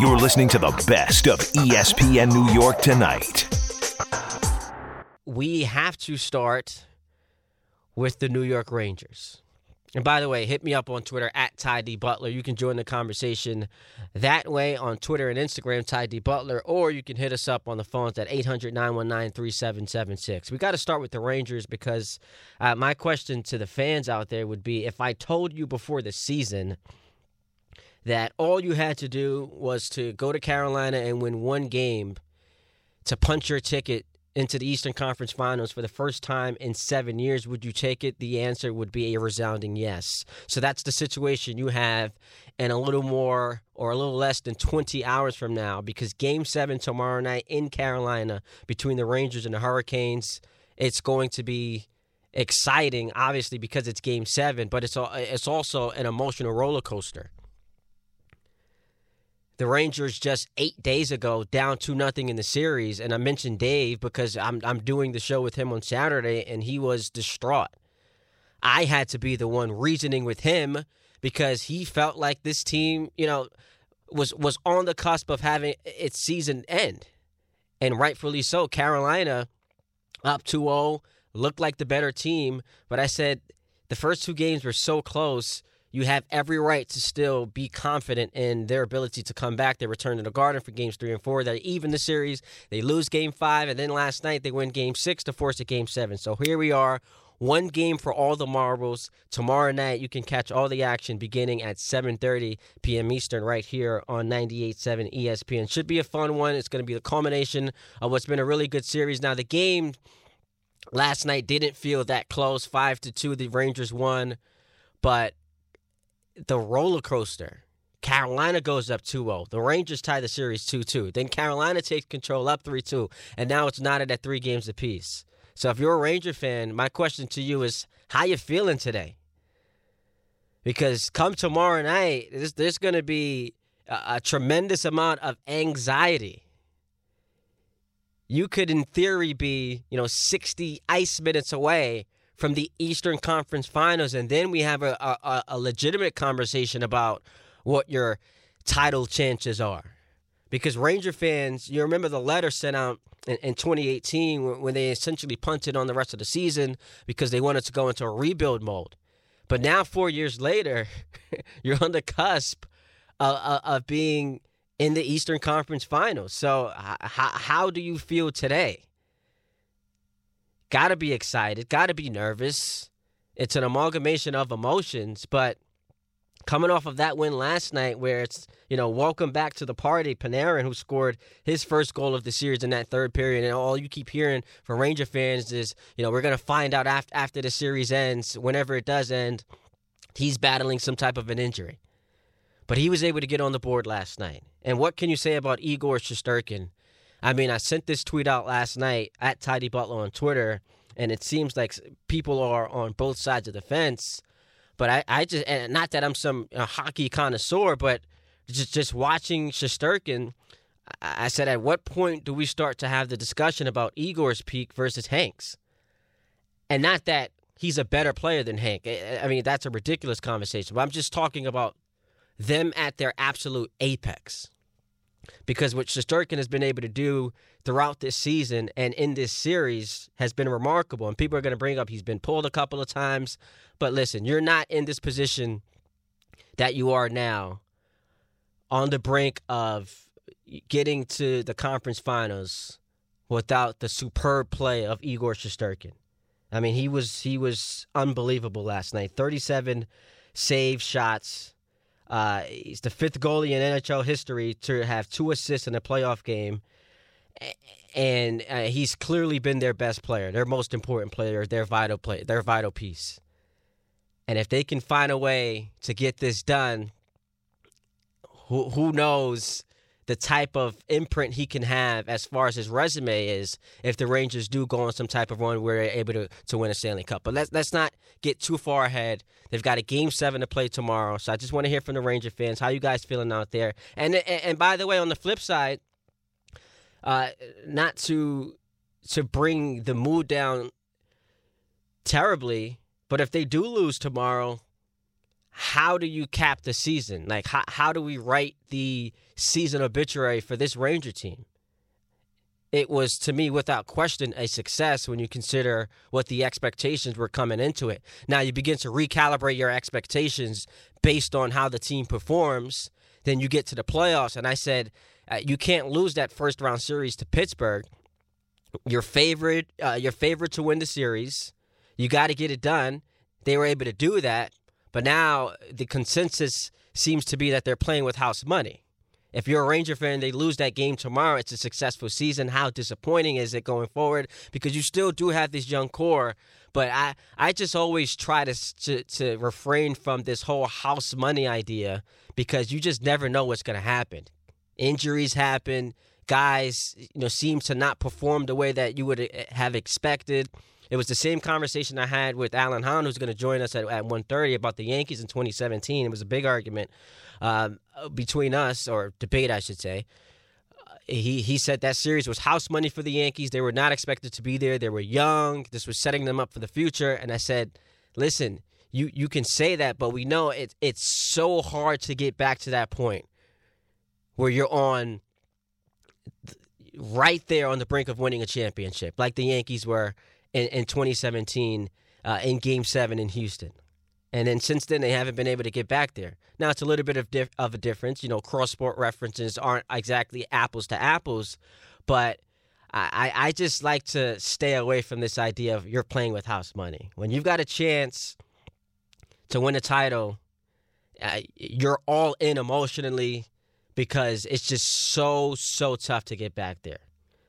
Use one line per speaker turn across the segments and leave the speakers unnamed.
You're listening to the best of ESPN New York tonight.
We have to start with the New York Rangers. And by the way, hit me up on Twitter at Ty D Butler. You can join the conversation that way on Twitter and Instagram, Ty D Butler, or you can hit us up on the phones at 800 919 3776. We got to start with the Rangers because uh, my question to the fans out there would be if I told you before the season that all you had to do was to go to Carolina and win one game to punch your ticket into the Eastern Conference Finals for the first time in seven years, would you take it? The answer would be a resounding yes. So that's the situation you have in a little more or a little less than 20 hours from now because game seven tomorrow night in Carolina between the Rangers and the Hurricanes, it's going to be exciting, obviously, because it's game seven, but it's, it's also an emotional roller coaster. The Rangers just eight days ago down two nothing in the series, and I mentioned Dave because I'm I'm doing the show with him on Saturday, and he was distraught. I had to be the one reasoning with him because he felt like this team, you know, was was on the cusp of having its season end, and rightfully so. Carolina up 2-0 looked like the better team, but I said the first two games were so close you have every right to still be confident in their ability to come back. They return to the Garden for games three and four. They even the series. They lose game five, and then last night they win game six to force a game seven. So here we are. One game for all the marbles. Tomorrow night you can catch all the action beginning at 7:30 p.m. Eastern right here on 98.7 ESPN. Should be a fun one. It's going to be the culmination of what's been a really good series. Now the game last night didn't feel that close. 5 to 2 the Rangers won, but the roller coaster. Carolina goes up 2 0. The Rangers tie the series 2 2. Then Carolina takes control up 3 2. And now it's knotted at three games apiece. So if you're a Ranger fan, my question to you is how you feeling today? Because come tomorrow night, there's, there's going to be a, a tremendous amount of anxiety. You could, in theory, be, you know, 60 ice minutes away from the Eastern Conference Finals, and then we have a, a, a legitimate conversation about what your title chances are. Because Ranger fans, you remember the letter sent out in, in 2018 when they essentially punted on the rest of the season because they wanted to go into a rebuild mode. But now, four years later, you're on the cusp of, of, being in the Eastern Conference Finals. So, how, how do you feel today? Got to be excited, got to be nervous. It's an amalgamation of emotions, but coming off of that win last night where it's, you know, welcome back to the party, Panarin, who scored his first goal of the series in that third period. And all you keep hearing from Ranger fans is, you know, we're going to find out after, after the series ends, whenever it does end, he's battling some type of an injury. But he was able to get on the board last night. And what can you say about Igor Shesterkin? I mean, I sent this tweet out last night at Ty D Butler on Twitter, and it seems like people are on both sides of the fence. But I, I just, and not that I'm some uh, hockey connoisseur, but just just watching Shesterkin, I said, at what point do we start to have the discussion about Igor's peak versus Hank's? And not that he's a better player than Hank. I mean, that's a ridiculous conversation. But I'm just talking about them at their absolute apex because what Shesterkin has been able to do throughout this season and in this series has been remarkable. And people are going to bring up he's been pulled a couple of times. But listen, you're not in this position that you are now on the brink of getting to the conference finals without the superb play of Igor Shesterkin. I mean, he was he was unbelievable last night. 37 save shots uh, he's the fifth goalie in NHL history to have two assists in a playoff game, and uh, he's clearly been their best player, their most important player, their vital play, their vital piece. And if they can find a way to get this done, who who knows the type of imprint he can have as far as his resume is if the Rangers do go on some type of run where they're able to, to win a Stanley Cup. But let's let's not get too far ahead. They've got a game seven to play tomorrow. So I just want to hear from the Ranger fans. How you guys feeling out there? And and, and by the way, on the flip side, uh, not to to bring the mood down terribly, but if they do lose tomorrow, how do you cap the season? Like, how, how do we write the season obituary for this Ranger team? It was, to me, without question, a success when you consider what the expectations were coming into it. Now you begin to recalibrate your expectations based on how the team performs. Then you get to the playoffs. And I said, uh, you can't lose that first round series to Pittsburgh. Your favorite, uh, your favorite to win the series. You got to get it done. They were able to do that. But now the consensus seems to be that they're playing with house money. If you're a Ranger fan, they lose that game tomorrow. It's a successful season. How disappointing is it going forward? Because you still do have this young core, but I, I just always try to, to to refrain from this whole house money idea because you just never know what's going to happen. Injuries happen. Guys, you know, seem to not perform the way that you would eh, have expected. It was the same conversation I had with Alan Hahn, who's going to join us at, at 1.30 about the Yankees in 2017. It was a big argument um, between us, or debate, I should say. Uh, he he said that series was house money for the Yankees. They were not expected to be there. They were young. This was setting them up for the future. And I said, listen, you you can say that, but we know it, it's so hard to get back to that point where you're on right there on the brink of winning a championship, like the Yankees were in, in 2017 uh, in Game Seven in Houston, and then since then they haven't been able to get back there. Now it's a little bit of dif- of a difference. You know, cross sport references aren't exactly apples to apples, but. I, I just like to stay away from this idea of you're playing with house money. When you've got a chance to win a title, uh, you're all in emotionally because it's just so, so tough to get back there.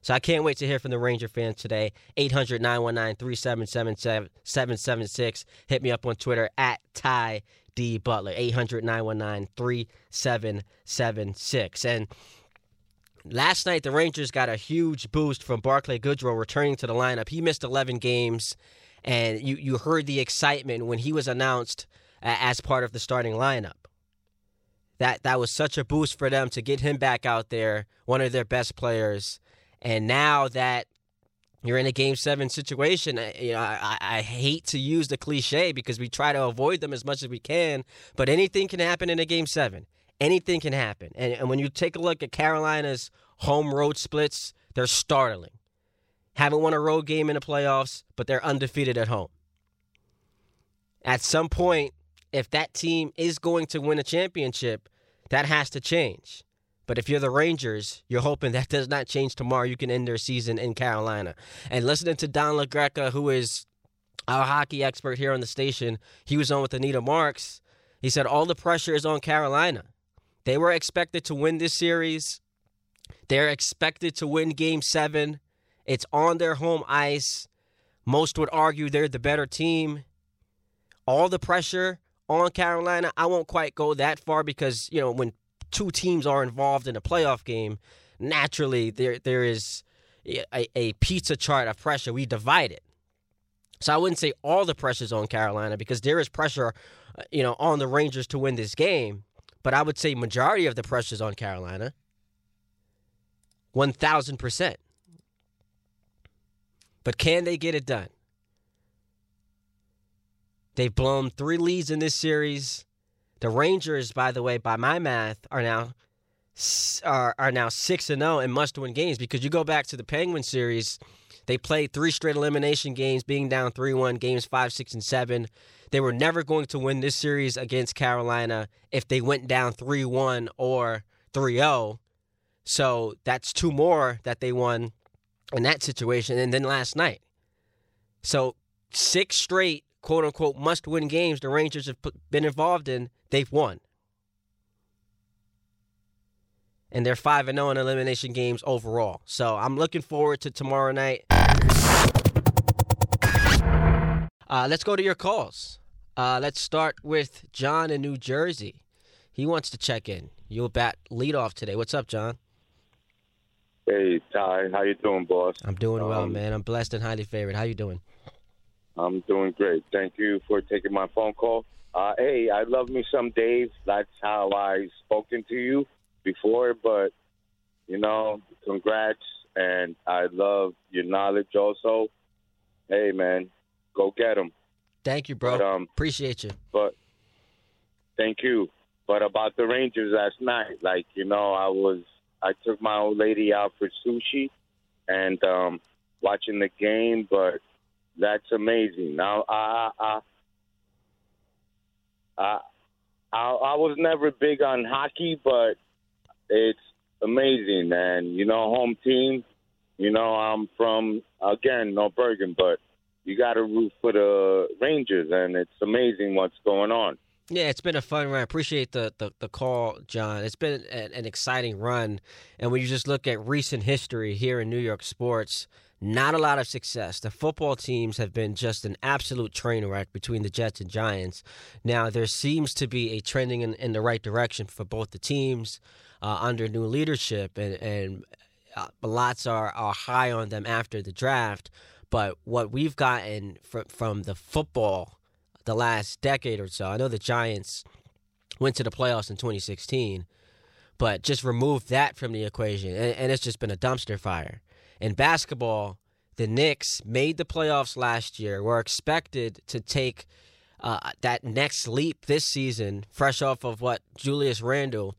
So I can't wait to hear from the Ranger fans today. 800 919 3776. Hit me up on Twitter at Ty D Butler. 800 919 3776. And last night, the Rangers got a huge boost from Barclay Goodrow returning to the lineup. He missed 11 games, and you, you heard the excitement when he was announced as part of the starting lineup. That, that was such a boost for them to get him back out there, one of their best players. And now that you're in a game seven situation, you know, I, I hate to use the cliche because we try to avoid them as much as we can, but anything can happen in a game seven. Anything can happen. And, and when you take a look at Carolina's home road splits, they're startling. Haven't won a road game in the playoffs, but they're undefeated at home. At some point, if that team is going to win a championship, that has to change. But if you're the Rangers, you're hoping that does not change tomorrow. You can end their season in Carolina. And listening to Don LaGreca, who is our hockey expert here on the station, he was on with Anita Marks. He said all the pressure is on Carolina. They were expected to win this series. They're expected to win game seven. It's on their home ice. Most would argue they're the better team. All the pressure on Carolina. I won't quite go that far because, you know, when two teams are involved in a playoff game, naturally there there is a, a pizza chart of pressure. We divide it. So I wouldn't say all the pressure's on Carolina because there is pressure, you know, on the Rangers to win this game. But I would say majority of the pressure's on Carolina. One thousand percent. But can they get it done? They've blown three leads in this series. The Rangers, by the way, by my math, are now are are now six and zero oh in must-win games because you go back to the Penguin series, they played three straight elimination games, being down three-one, games five, six, and seven. They were never going to win this series against Carolina if they went down three-one or 3-0. So that's two more that they won in that situation, and then last night. So six straight quote unquote must win games the Rangers have been involved in, they've won. And they're 5 0 in elimination games overall. So I'm looking forward to tomorrow night. Uh, let's go to your calls. Uh, let's start with John in New Jersey. He wants to check in. You'll bat lead off today. What's up, John?
Hey, Ty. How you doing, boss?
I'm doing well, um, man. I'm blessed and highly favored. How you doing?
I'm doing great. Thank you for taking my phone call. Uh, hey, I love me some Dave. That's how I spoken to you before, but you know, congrats, and I love your knowledge also. Hey, man, go get them.
Thank you, bro. But, um, Appreciate you.
But Thank you. But about the Rangers last night, like you know, I was I took my old lady out for sushi and um watching the game, but that's amazing. Now I I I I, I was never big on hockey, but it's amazing. And you know, home team. You know, I'm from again no Bergen, but you got to root for the Rangers, and it's amazing what's going on.
Yeah, it's been a fun run. I appreciate the, the, the call, John. It's been an, an exciting run. And when you just look at recent history here in New York sports, not a lot of success. The football teams have been just an absolute train wreck between the Jets and Giants. Now, there seems to be a trending in, in the right direction for both the teams uh, under new leadership, and, and uh, lots are, are high on them after the draft. But what we've gotten from, from the football the last decade or so, I know the Giants went to the playoffs in 2016, but just remove that from the equation, and, and it's just been a dumpster fire. In basketball, the Knicks made the playoffs last year. Were expected to take uh, that next leap this season, fresh off of what Julius Randle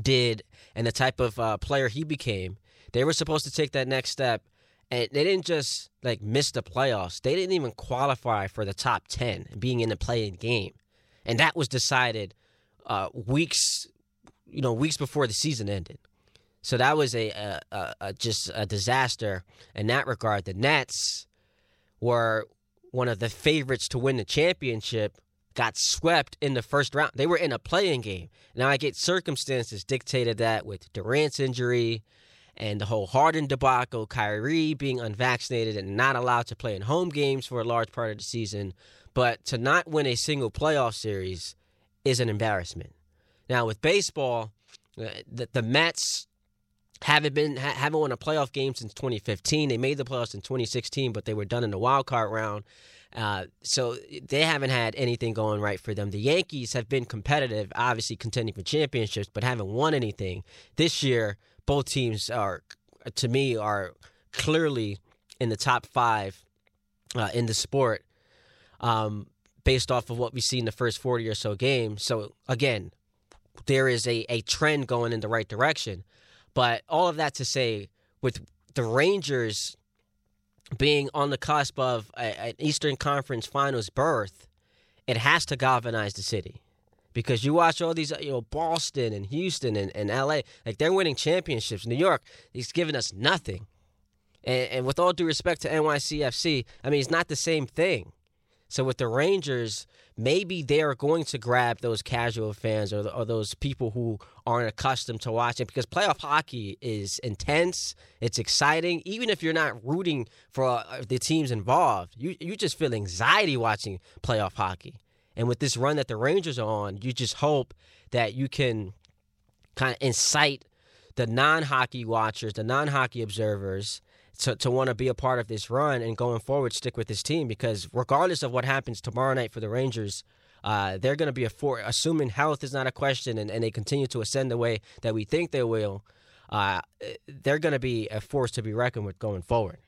did and the type of uh, player he became. They were supposed to take that next step, and they didn't just like miss the playoffs. They didn't even qualify for the top ten, being in the play-in game, and that was decided uh, weeks, you know, weeks before the season ended. So that was a, a, a, a, just a disaster in that regard. The Nets were one of the favorites to win the championship, got swept in the first round. They were in a play-in game. Now I get circumstances dictated that with Durant's injury and the whole Harden debacle, Kyrie being unvaccinated and not allowed to play in home games for a large part of the season. But to not win a single playoff series is an embarrassment. Now with baseball, uh, the, the Mets haven't been haven't won a playoff game since 2015. They made the playoffs in 2016, but they were done in the wild card round. Uh, so they haven't had anything going right for them. The Yankees have been competitive, obviously contending for championships, but haven't won anything this year. Both teams are, to me, are clearly in the top five uh, in the sport, um, based off of what we see in the first 40 or so games. So again, there is a, a trend going in the right direction. But all of that to say, with the Rangers being on the cusp of an Eastern Conference Finals berth, it has to galvanize the city. Because you watch all these, you know, Boston and Houston and, and LA, like they're winning championships. New York, he's giving us nothing. And, and with all due respect to NYCFC, I mean, it's not the same thing. So with the Rangers, maybe they're going to grab those casual fans or, or those people who aren't accustomed to watching because playoff hockey is intense. It's exciting. Even if you're not rooting for uh, the teams involved, you, you just feel anxiety watching playoff hockey. And with this run that the Rangers are on, you just hope that you can kind of incite the non hockey watchers, the non hockey observers, to, to want to be a part of this run and going forward stick with this team because regardless of what happens tomorrow night for the Rangers, uh, they're going to be a for assuming health is not a question and, and they continue to ascend the way that we think they will. Uh, they're going to be a force to be reckoned with going forward.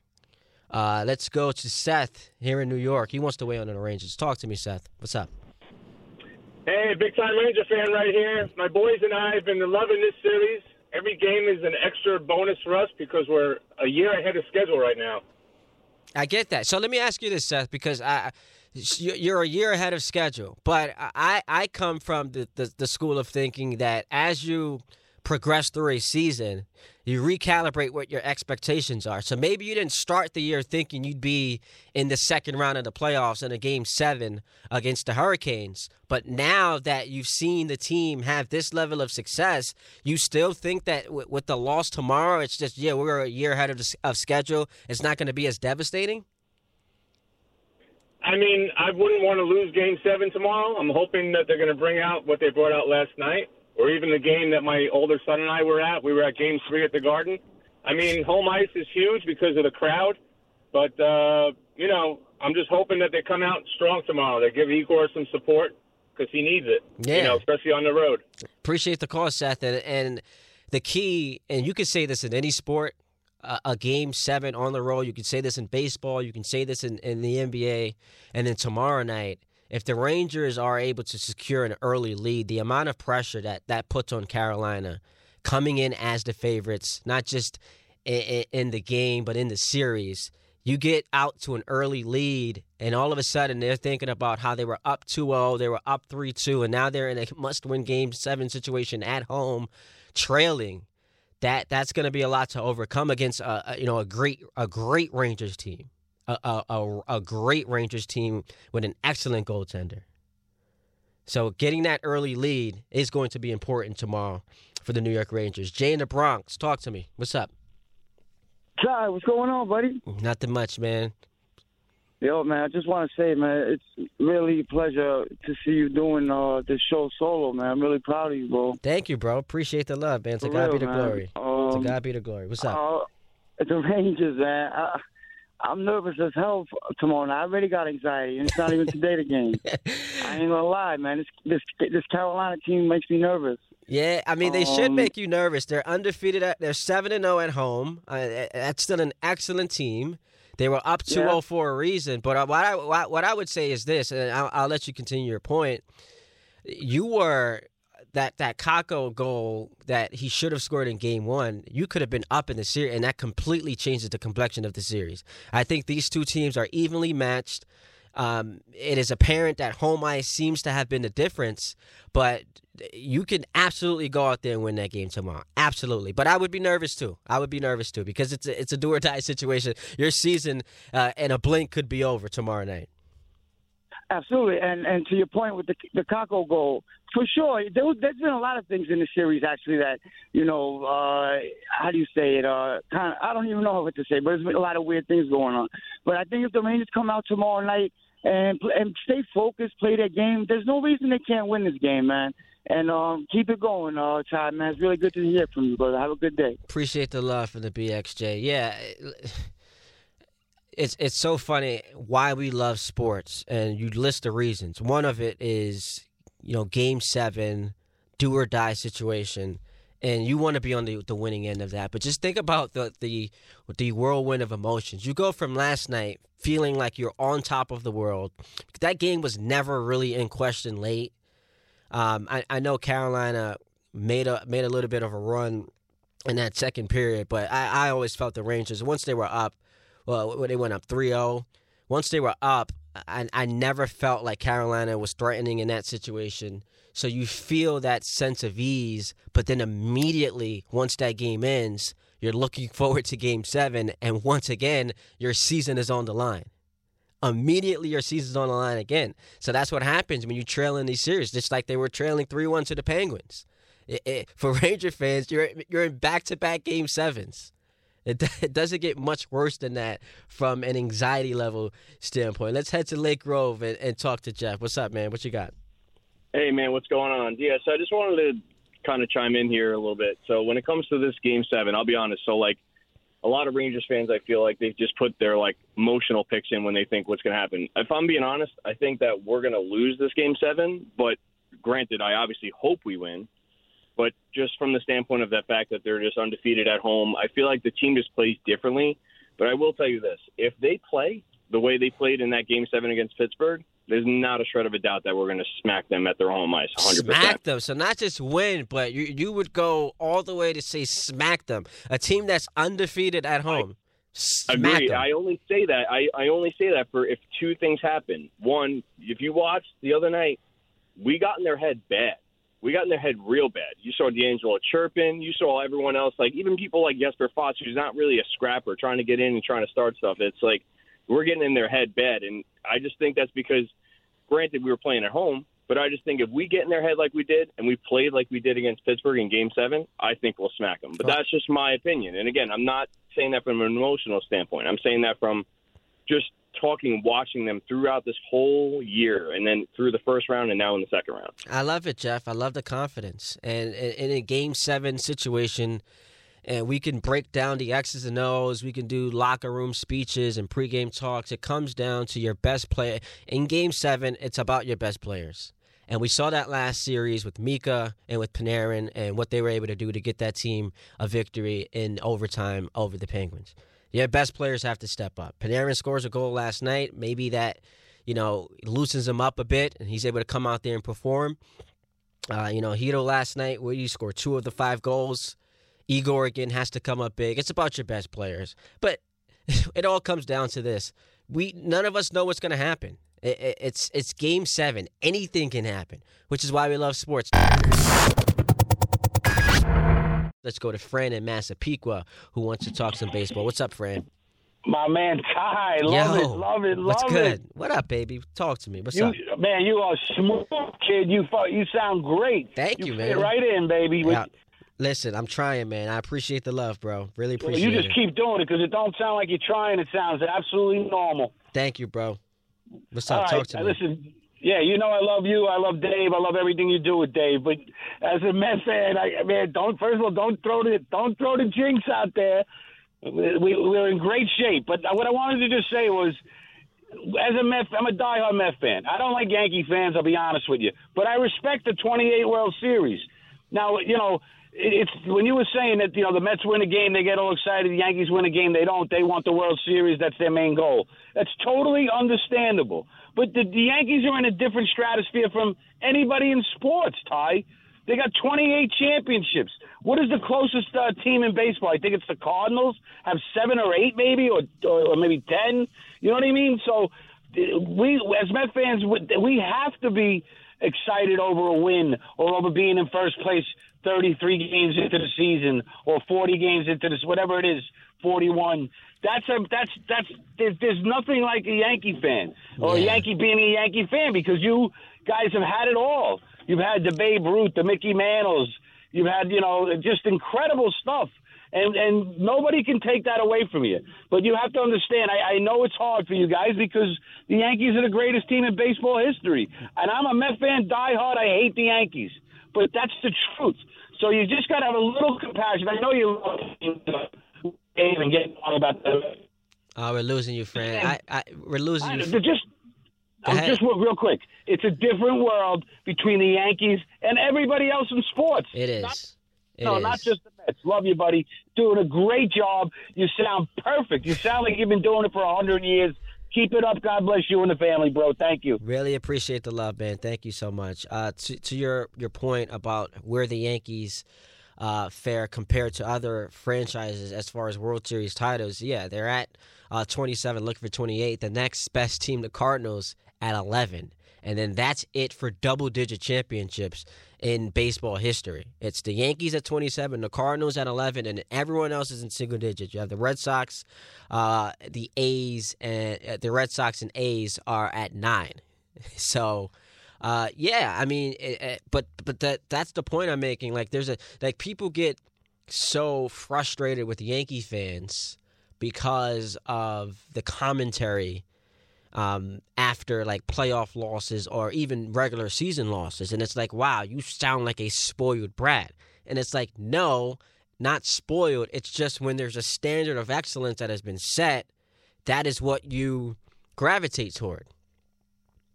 Uh, let's go to Seth here in New York. He wants to weigh in on the Rangers. Talk to me, Seth. What's up?
Hey, big time Ranger fan right here. My boys and I have been loving this series every game is an extra bonus for us because we're a year ahead of schedule right now.
I get that. So let me ask you this, Seth, because I, you're a year ahead of schedule, but I, I come from the, the, the school of thinking that as you progress through a season, you recalibrate what your expectations are. So maybe you didn't start the year thinking you'd be in the second round of the playoffs in a game seven against the Hurricanes. But now that you've seen the team have this level of success, you still think that w- with the loss tomorrow, it's just, yeah, we're a year ahead of, the, of schedule. It's not going to be as devastating?
I mean, I wouldn't want to lose game seven tomorrow. I'm hoping that they're going to bring out what they brought out last night or even the game that my older son and I were at. We were at Game Three at the Garden. I mean, home ice is huge because of the crowd, but uh, you know, I'm just hoping that they come out strong tomorrow. They give Igor some support because he needs it.
Yeah,
you know, especially on the road.
Appreciate the call, Seth, and, and the key, and you can say this in any sport. Uh, a game seven on the road. You can say this in baseball. You can say this in, in the NBA. And then tomorrow night, if the Rangers are able to secure an early lead, the amount of pressure that that puts on Carolina coming in as the favorites, not just in, in the game, but in the series, you get out to an early lead, and all of a sudden they're thinking about how they were up 2 0, they were up 3 2, and now they're in a must win game seven situation at home, trailing. That, that's going to be a lot to overcome against a, a, you know a great a great Rangers team, a, a, a great Rangers team with an excellent goaltender. So getting that early lead is going to be important tomorrow for the New York Rangers. Jay in the Bronx, talk to me. What's up?
Ty, what's going on, buddy?
Nothing much, man.
Yo, man, I just want to say, man, it's really a pleasure to see you doing uh, this show solo, man. I'm really proud of you, bro.
Thank you, bro. Appreciate the love, man. To
For
God
real,
be the
man.
glory.
Um,
to God be the glory. What's up?
Uh, the Rangers, man. I, I'm nervous as hell tomorrow. night. I already got anxiety, and it's not even today the game. I ain't gonna lie, man. This this this Carolina team makes me nervous.
Yeah, I mean they should
Um,
make you nervous. They're undefeated. At, they're seven and zero at home. Uh, that's still an excellent team. They were up 2-0
Yeah.
for a reason. But uh, what I what what I would say is this, and I'll, I'll let you continue your point. You were that that Kakko goal that he should have scored in game one. You could have been up in the series, and that completely changes the complexion of the series. I think these two teams are evenly matched. Um, it is apparent that home ice seems to have been the difference, but you can absolutely go out there and win that game tomorrow. Absolutely, but I would be nervous too. I would be nervous too because it's a, it's a do or die situation. Your season uh, in a blink could be over tomorrow night.
Absolutely, and and to your point with the the Kakko goal, for sure. There there's been a lot of things in the series actually that you know, uh, how do you say it? Uh, kind of, I don't even know what to say, but there's been a lot of weird things going on. But I think if the Rangers come out tomorrow night and and stay focused, play their game, there's no reason they can't win this game, man. And um, keep it going, uh, Todd, man. It's really good to hear from you, brother. Have a good day.
Appreciate the love from the BXJ. Yeah, it's it's so funny why we love sports, and you list the reasons. One of it is you know Game Seven, do or die situation, and you want to be on the the winning end of that. But just think about the the the whirlwind of emotions. You go from last night feeling like you're on top of the world. That game was never really in question late. Um, I, I know Carolina made a made a little bit of a run in that second period, but I, I always felt the Rangers once they were up, well, they went up 3-0, once they were up, I, I never felt like Carolina was threatening in that situation. So you feel that sense of ease, but then immediately once that game ends, you're looking forward to game seven, and once again, your season is on the line immediately your season's on the line again. So that's what happens when you trail in these series, just like they were trailing 3 1 to the Penguins. It, it, for Ranger fans, you're, you're in back to back game sevens. It, it doesn't get much worse than that from an anxiety level standpoint. Let's head to Lake Grove and, and talk to Jeff. What's up, man? What you got?
Hey, man, what's going on? Yeah, so I just wanted to kind of chime in here a little bit. So when it comes to this game seven, I'll be honest. So like a lot of Rangers fans, I feel like they've just put their like emotional picks in when they think what's going to happen. If I'm being honest, I think that we're going to lose this game seven. But granted, I obviously hope we win. But just from the standpoint of that fact that they're just undefeated at home, I feel like the team just plays differently. But I will tell you this: if they play the way they played in that game seven against Pittsburgh, there's not a shred of a doubt that we're going to smack them at their home ice, 100%.
Smack them. So not just win, but you you would go all the way to say smack them. A team that's undefeated at home. Smack
Agree.
them.
I only say that. I, I only say that for if two things happen. One, if you watched the other night, we got in their head bad. We got in their head real bad. You saw DeAngelo chirping. You saw everyone else, like even people like Jesper Fast, who's not really a scrapper, trying to get in and trying to start stuff. It's like we're getting in their head bad, and I just think that's because, granted, we were playing at home, but I just think if we get in their head like we did, and we played like we did against Pittsburgh in Game Seven, I think we'll smack them. But that's just my opinion. And again, I'm not saying that from an emotional standpoint. I'm saying that from just talking, watching them throughout this whole year, and then through the first round, and now in the second round.
I love it, Jeff. I love the confidence. And in in a game seven situation, and we can break down the X's and O's. We can do locker room speeches and pregame talks. It comes down to your best player. In game seven, it's about your best players. And we saw that last series with Mika and with Panarin and what they were able to do to get that team a victory in overtime over the Penguins. Your best players have to step up. Panarin scores a goal last night. Maybe that you know, loosens him up a bit, and he's able to come out there and perform. Uh, you know, Hedo last night, where you scored two of the five goals. Igor again has to come up big. It's about your best players, but it all comes down to this: we none of us know what's going to happen. It, it, it's it's game seven. Anything can happen, which is why we love sports. Let's go to Fran in Massapequa, who wants to talk some baseball. What's up, Fran?
My man Ty, love
Yo,
it, love it, love
What's
it.
good? What up, baby? Talk to me. What's
You,
up?
man, you are smooth, kid. You you sound great.
Thank you,
fit
man.
right in, baby.
Yeah. Listen, I'm trying, man. I appreciate the love, bro. Really
well,
appreciate
you just
it.
keep doing it because it don't sound like you're trying. It sounds absolutely normal.
Thank you, bro. What's
All
up?
right,
Talk to me.
listen. Yeah, you know I love you. I love Dave. I love everything you do with Dave. But as a Mets fan, I man, don't first of all don't throw the don't throw the jinx out there. We we're in great shape. But what I wanted to just say was, as a Mets, I'm a diehard Mets fan. I don't like Yankee fans. I'll be honest with you, but I respect the 28 World Series. Now, you know, it's when you were saying that you know the Mets win a game, they get all excited. The Yankees win a game, they don't. They want the World Series. That's their main goal. That's totally understandable. But the, the Yankees are in a different stratosphere from anybody in sports. Ty, they got 28 championships. What is the closest uh, team in baseball? I think it's the Cardinals. Have seven or eight, maybe, or or, or maybe ten. You know what I mean? So uh, we, as Met fans, we- we have to be excited over a win or over being in first place 33 games into the season or 40 games into this whatever it is 41 that's a that's that's there's, there's nothing like a Yankee fan or a Yankee being a Yankee fan because you guys have had it all you've had the Babe Ruth the Mickey Mantles you've had you know just incredible stuff and and nobody can take that away from you. But you have to understand. I, I know it's hard for you guys because the Yankees are the greatest team in baseball history, and I'm a Met fan, diehard. I hate the Yankees, but that's the truth. So you just got to have a little compassion. I know you love and getting on about the.
Oh, we're losing you, friend. I, I, we're losing
I,
you.
just. Just real quick. It's a different world between the Yankees and everybody else in sports.
It is.
Not-
It
no,
is.
not just the Mets. Love you, buddy. Doing a great job. You sound perfect. You sound like you've been doing it for a hundred years. Keep it up. God bless you and the family, bro. Thank you.
Really appreciate the love, man. Thank you so much. Uh, to to your your point about where the Yankees uh, fare compared to other franchises as far as World Series titles, yeah, they're at uh, 27, looking for 28. The next best team, the Cardinals, at 11, and then that's it for double digit championships in baseball history. It's the Yankees at 27, the Cardinals at 11, and everyone else is in single digits. You have the Red Sox, uh, the A's, and uh, the Red Sox and A's are at nine. So, uh, yeah, I mean, it, it- but but that that's the point I'm making. Like, there's a like people get so frustrated with Yankee fans because of the commentary um, after like playoff losses or even regular season losses, and it's like, wow, you sound like a spoiled brat, and it's like, no, not spoiled. It's just when there's a standard of excellence that has been set, that is what you gravitate toward.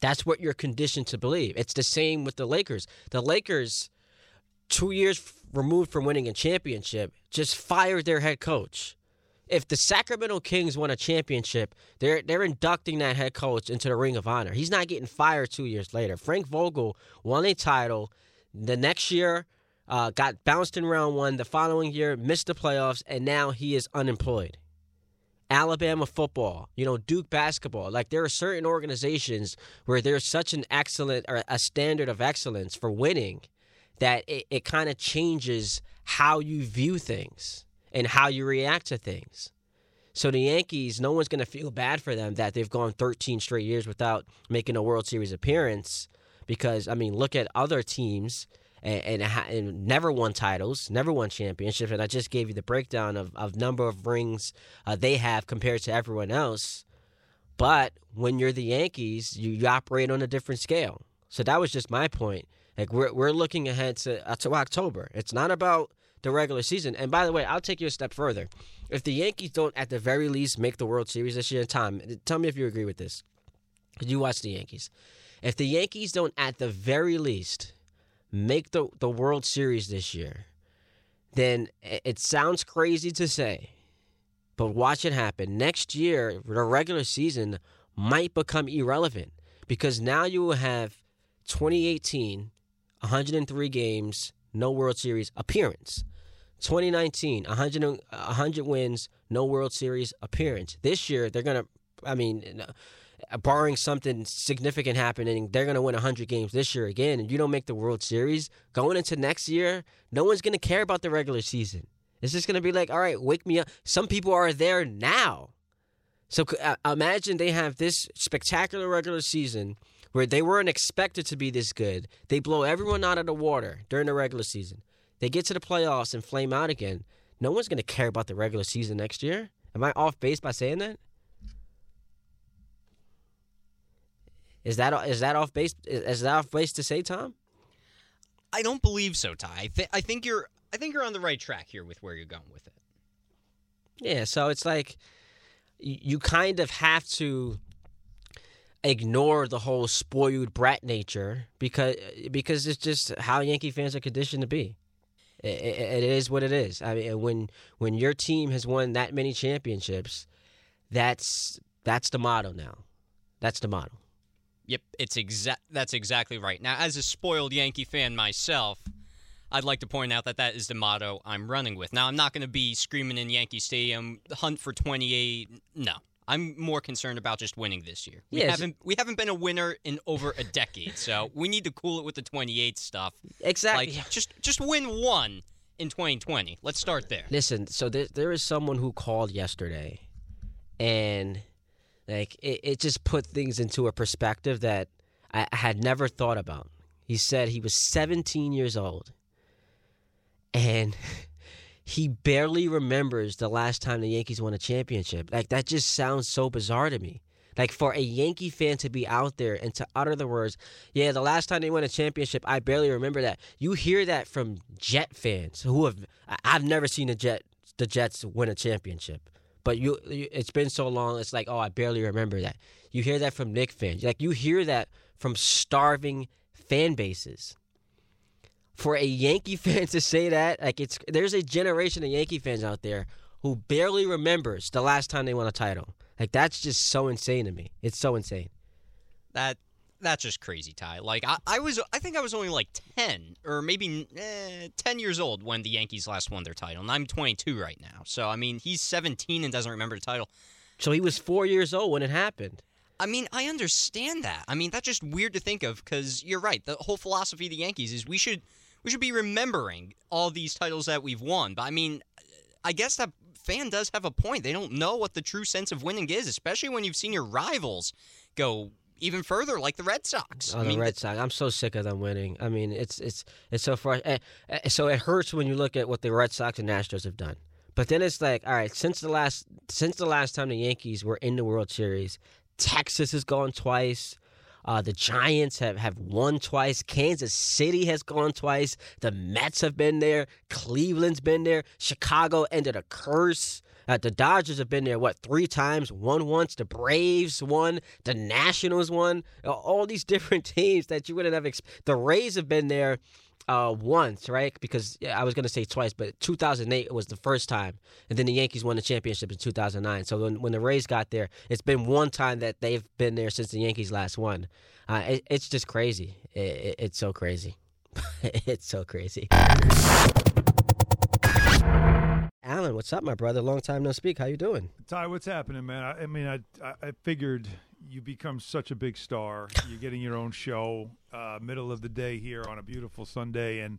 That's what you're conditioned to believe. It's the same with the Lakers. The Lakers, two years removed from winning a championship, just fired their head coach. If the Sacramento Kings won a championship, they're they're inducting that head coach into the Ring of Honor. He's not getting fired two years later. Frank Vogel won a title. The next year, uh, got bounced in round one. The following year, missed the playoffs, and now he is unemployed. Alabama football, you know, Duke basketball. Like there are certain organizations where there's such an excellent or a standard of excellence for winning that it, it kind of changes how you view things and how you react to things. So the Yankees, no one's going to feel bad for them that they've gone 13 straight years without making a World Series appearance because I mean, look at other teams and, and, and never won titles, never won championships. And I just gave you the breakdown of, of number of rings uh, they have compared to everyone else. But when you're the Yankees, you, you operate on a different scale. So that was just my point. Like we're we're looking ahead to uh, to October. It's not about the regular season. And by the way, I'll take you a step further. If the Yankees don't, at the very least, make the World Series this year, Tom, tell me if you agree with this. You watch the Yankees. If the Yankees don't, at the very least, make the the World Series this year, then it sounds crazy to say, but watch it happen. Next year, the regular season might become irrelevant because now you will have 2018, 103 games, no World Series appearance. 2019, 100, 100 wins, no World Series appearance. This year, they're going to, I mean, barring something significant happening, they're going to win 100 games this year again. And you don't make the World Series, going into next year, no one's going to care about the regular season. It's just going to be like, all right, wake me up. Some people are there now. So uh, imagine they have this spectacular regular season where they weren't expected to be this good. They blow everyone out of the water during the regular season. They get to the playoffs and flame out again. No one's going to care about the regular season next year. Am I off base by saying that? Is that is that off base? Is that off base to say, Tom?
I don't believe so, Ty. I, th- I think you're I think you're on the right track here with where you're going with it.
Yeah, so it's like you kind of have to ignore the whole spoiled brat nature because because it's just how Yankee fans are conditioned to be. it, it is what it is. I mean, when when your team has won that many championships, that's that's the motto now. That's the motto.
Yep, it's exact. That's exactly right. Now, as a spoiled Yankee fan myself, I'd like to point out that that is the motto I'm running with. Now, I'm not going to be screaming in Yankee Stadium, hunt for 28. No, I'm more concerned about just winning this year. We
Yes.
haven't we haven't been a winner in over a decade, so we need to cool it with the 28 stuff.
Exactly.
Like just just win one in 2020. Let's start there.
Listen, so there, there is someone who called yesterday, and like it, it just put things into a perspective that I, had never thought about. He said he was 17 years old, and he barely remembers the last time the Yankees won a championship. Like that just sounds so bizarre to me. Like for a Yankee fan to be out there and to utter the words, "Yeah, the last time they won a championship, I barely remember that." You hear that from Jet fans who have I've never seen the Jet the Jets win a championship. But you, you it's been so long, it's like, "Oh, I barely remember that." You hear that from Knick fans. Like you hear that from starving fan bases. For a Yankee fan to say that, like it's there's a generation of Yankee fans out there who barely remembers the last time they won a title. Like that's just so insane to me. It's so insane.
That that's just crazy, Ty. Like I, I was, I think I was only like ten or maybe eh, ten years old when the Yankees last won their title, and I'm 22 right now. So I mean, he's 17 and doesn't remember the title.
So he was four years old when it happened.
I mean, I understand that. I mean, that's just weird to think of because you're right. The whole philosophy of the Yankees is we should we should be remembering all these titles that we've won. But I mean, I guess that fan does have a point. They don't know what the true sense of winning is, especially when you've seen your rivals go even further, like the Red Sox.
Oh,
I
the
mean,
Red Sox. I'm so sick of them winning. I mean, it's it's it's so far. eh, eh, So it hurts when you look at what the Red Sox and Astros have done. But then it's like, all right, since the last since the last time the Yankees were in the World Series, Texas has gone twice. Uh, the Giants have, have won twice. Kansas City has gone twice. The Mets have been there. Cleveland's been there. Chicago ended a curse. Uh, the Dodgers have been there, what, three times? Won once. The Braves won. The Nationals won. All these different teams that you wouldn't have. The Rays have been there uh, once, right? Because yeah, I was going to say twice, but 2008 was the first time. And then the Yankees won the championship in 2009. So when, when the Rays got there, it's been one time that they've been there since the Yankees last won. Uh, it, it's just crazy. It, it, it's so crazy. it's so crazy. Alan, what's up, my brother? Long time no speak. How you doing?
Ty, what's happening, man? I, I mean, I, I I figured you become such a big star. You're getting your own show, uh, middle of the day here on a beautiful Sunday, and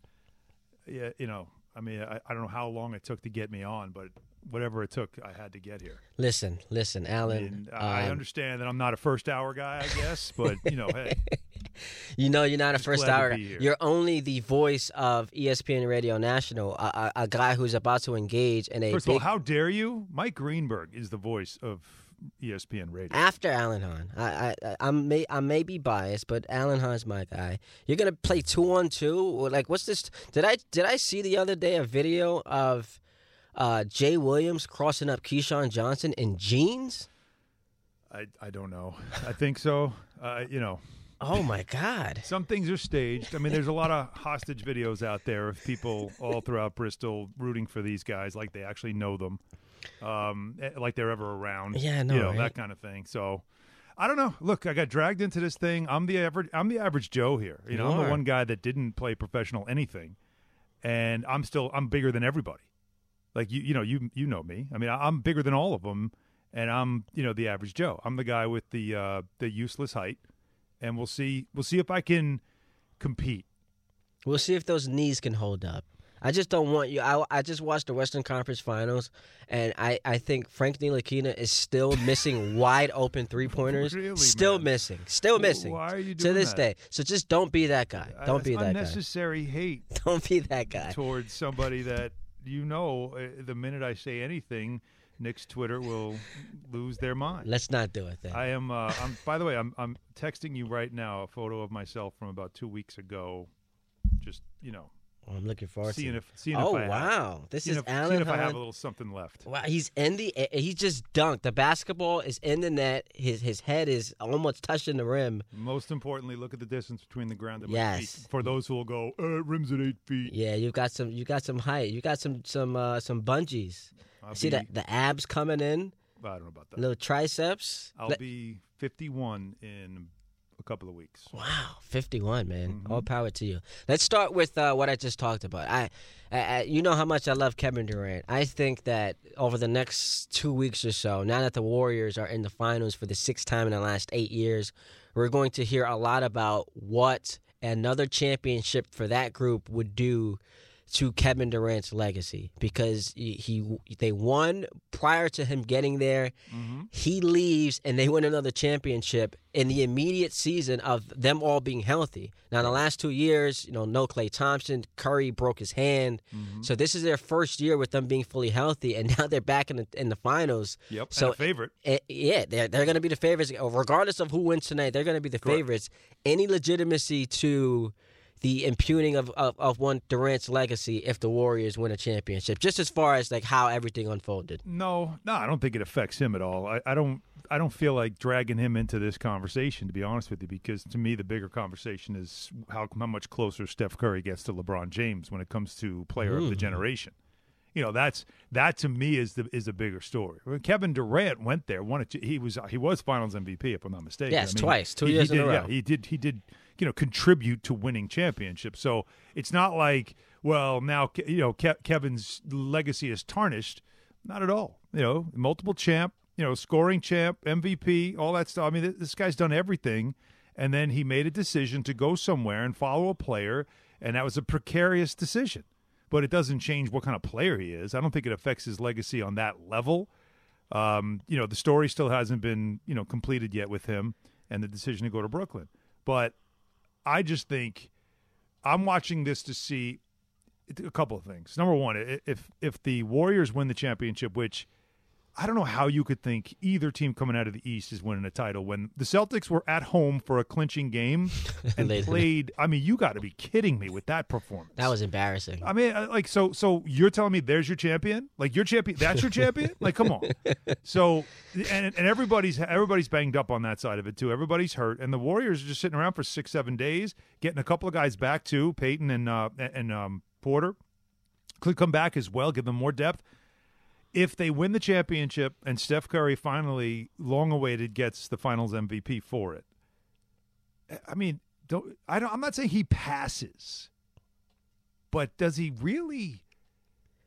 yeah, you know, I mean, I, I don't know how long it took to get me on, but whatever it took, I had to get here.
Listen, listen, Alan.
And I
um,
understand that I'm not a first hour guy, I guess, but you know, hey,
You know, you're not a first hour. You're only the voice of ESPN Radio National, a, a, a guy who's about to engage in a
first of all, how dare you? Mike Greenberg is the voice of ESPN Radio.
after Alan Hahn, I, I, I, I may, I may be biased, but Alan Hahn's my guy. You're gonna play two on two, or like, what's this? Did I, did I see the other day a video of uh, Jay Williams crossing up Keyshawn Johnson in jeans?
I, I don't know. I think so. Uh, you know,
Oh my God!
Some things are staged. I mean, there's a lot of hostage videos out there of people all throughout Bristol rooting for these guys like they actually know them, um, eh, like they're ever around.
Yeah, know,
you know
right?
that kind of thing. So, I don't know. Look, I got dragged into this thing. I'm the average. I'm the average Joe here. You know,
You
I'm
are.
the one guy that didn't play professional anything, and I'm still I'm bigger than everybody. Like you, you know, you you know me. I mean, I'm bigger than all of them, and I'm you know the average Joe. I'm the guy with the uh, the useless height, and we'll see we'll see if I can compete.
We'll see if those knees can hold up. I just don't want you. I, I just watched the Western Conference Finals, and I, I think Frank Ntilikina is still missing wide open three pointers.
Really,
still
man?
missing. Still missing.
why are you doing to
this
that?
day? So just don't be that guy.
Uh,
Don't be
that's
that guy.
unnecessary hate
Don't be that guy.
towards somebody that you know. Uh, the minute I say anything, Knicks Twitter will lose their mind.
Let's not do it then.
I am. Uh, I'm. By the way, I'm. I'm texting you right now a photo of myself from about two weeks ago. Just you know,
Oh, I'm looking forward
seeing
to.
if seeing
oh
if I have,
wow, this
seeing
is
if,
Alan
seeing if I have a little something left.
Wow, he's in the. He just dunked. The basketball is in the net. His his head is almost touching the rim.
Most importantly, look at the distance between the ground and my
Yes.
feet. For those who will go, uh, rims at eight feet.
Yeah, you've got some. You got some height. You got some some uh, some bungees.
I'll
See
be,
that the abs coming in,
I don't know about that.
little triceps.
I'll
Let-
be 51 in a couple of weeks.
Wow, 51, man.
Mm-hmm.
All power to you. Let's start with uh, what I just talked about. I, I, I, you know how much I love Kevin Durant. I think that over the next two weeks or so, now that the Warriors are in the finals for the sixth time in the last eight years, we're going to hear a lot about what another championship for that group would do to Kevin Durant's legacy because he, he they won prior to him getting there. He leaves and they win another championship in the immediate season of them all being healthy. Now, the last two years, you know, no Klay Thompson, Curry broke his hand, so this is their first year with them being fully healthy, and now they're back in the in the finals.
Yep.
So
favorite.
Eh, yeah, they're, they're going to be the favorites. Regardless of who wins tonight, they're going to be the favorites. Any legitimacy to the impugning of, of, of one Durant's legacy if the Warriors win a championship, just as far as like how everything unfolded.
No, no, I don't think it affects him at all. I, I don't. I don't feel like dragging him into this conversation, to be honest with you, because to me the bigger conversation is how how much closer Steph Curry gets to LeBron James when it comes to player of the hmm. generation. You know, that's that to me is the is a bigger story. When Kevin Durant went there, won it. He was he was Finals MVP, if I'm not mistaken.
Yes,
I mean,
twice, two
he- he
years in a
did-
row.
Yeah, he did. He did. You know, contribute to winning championships. So it's not like, well, now you know Ke- Kevin's legacy is tarnished. Not at all. You know, multiple champ. You know, scoring champ, MVP, all that stuff. I mean, this guy's done everything, and then he made a decision to go somewhere and follow a player, and that was a precarious decision. But it doesn't change what kind of player he is. I don't think it affects his legacy on that level. Um, you know, the story still hasn't been, you know, completed yet with him and the decision to go to Brooklyn. But I just think I'm watching this to see a couple of things. Number one, if if the Warriors win the championship, which I don't know how you could think either team coming out of the East is winning a title when the Celtics were at home for a clinching game and
They-
played. I mean, you got to be kidding me with that performance.
That was embarrassing.
I mean, uh, like, so, so you're telling me there's your champion? Like, your champion, that's your champion? Like, come on. So, and and everybody's everybody's banged up on that side of it too. Everybody's hurt, and the Warriors are just sitting around for six, seven days, getting a couple of guys back too, Peyton and uh, and um, Porter could come back as well, give them more depth. If they win the championship and Steph Curry finally, long awaited, gets the Finals MVP for it, I mean, don't I don't, I'm not saying he passes, but does he really?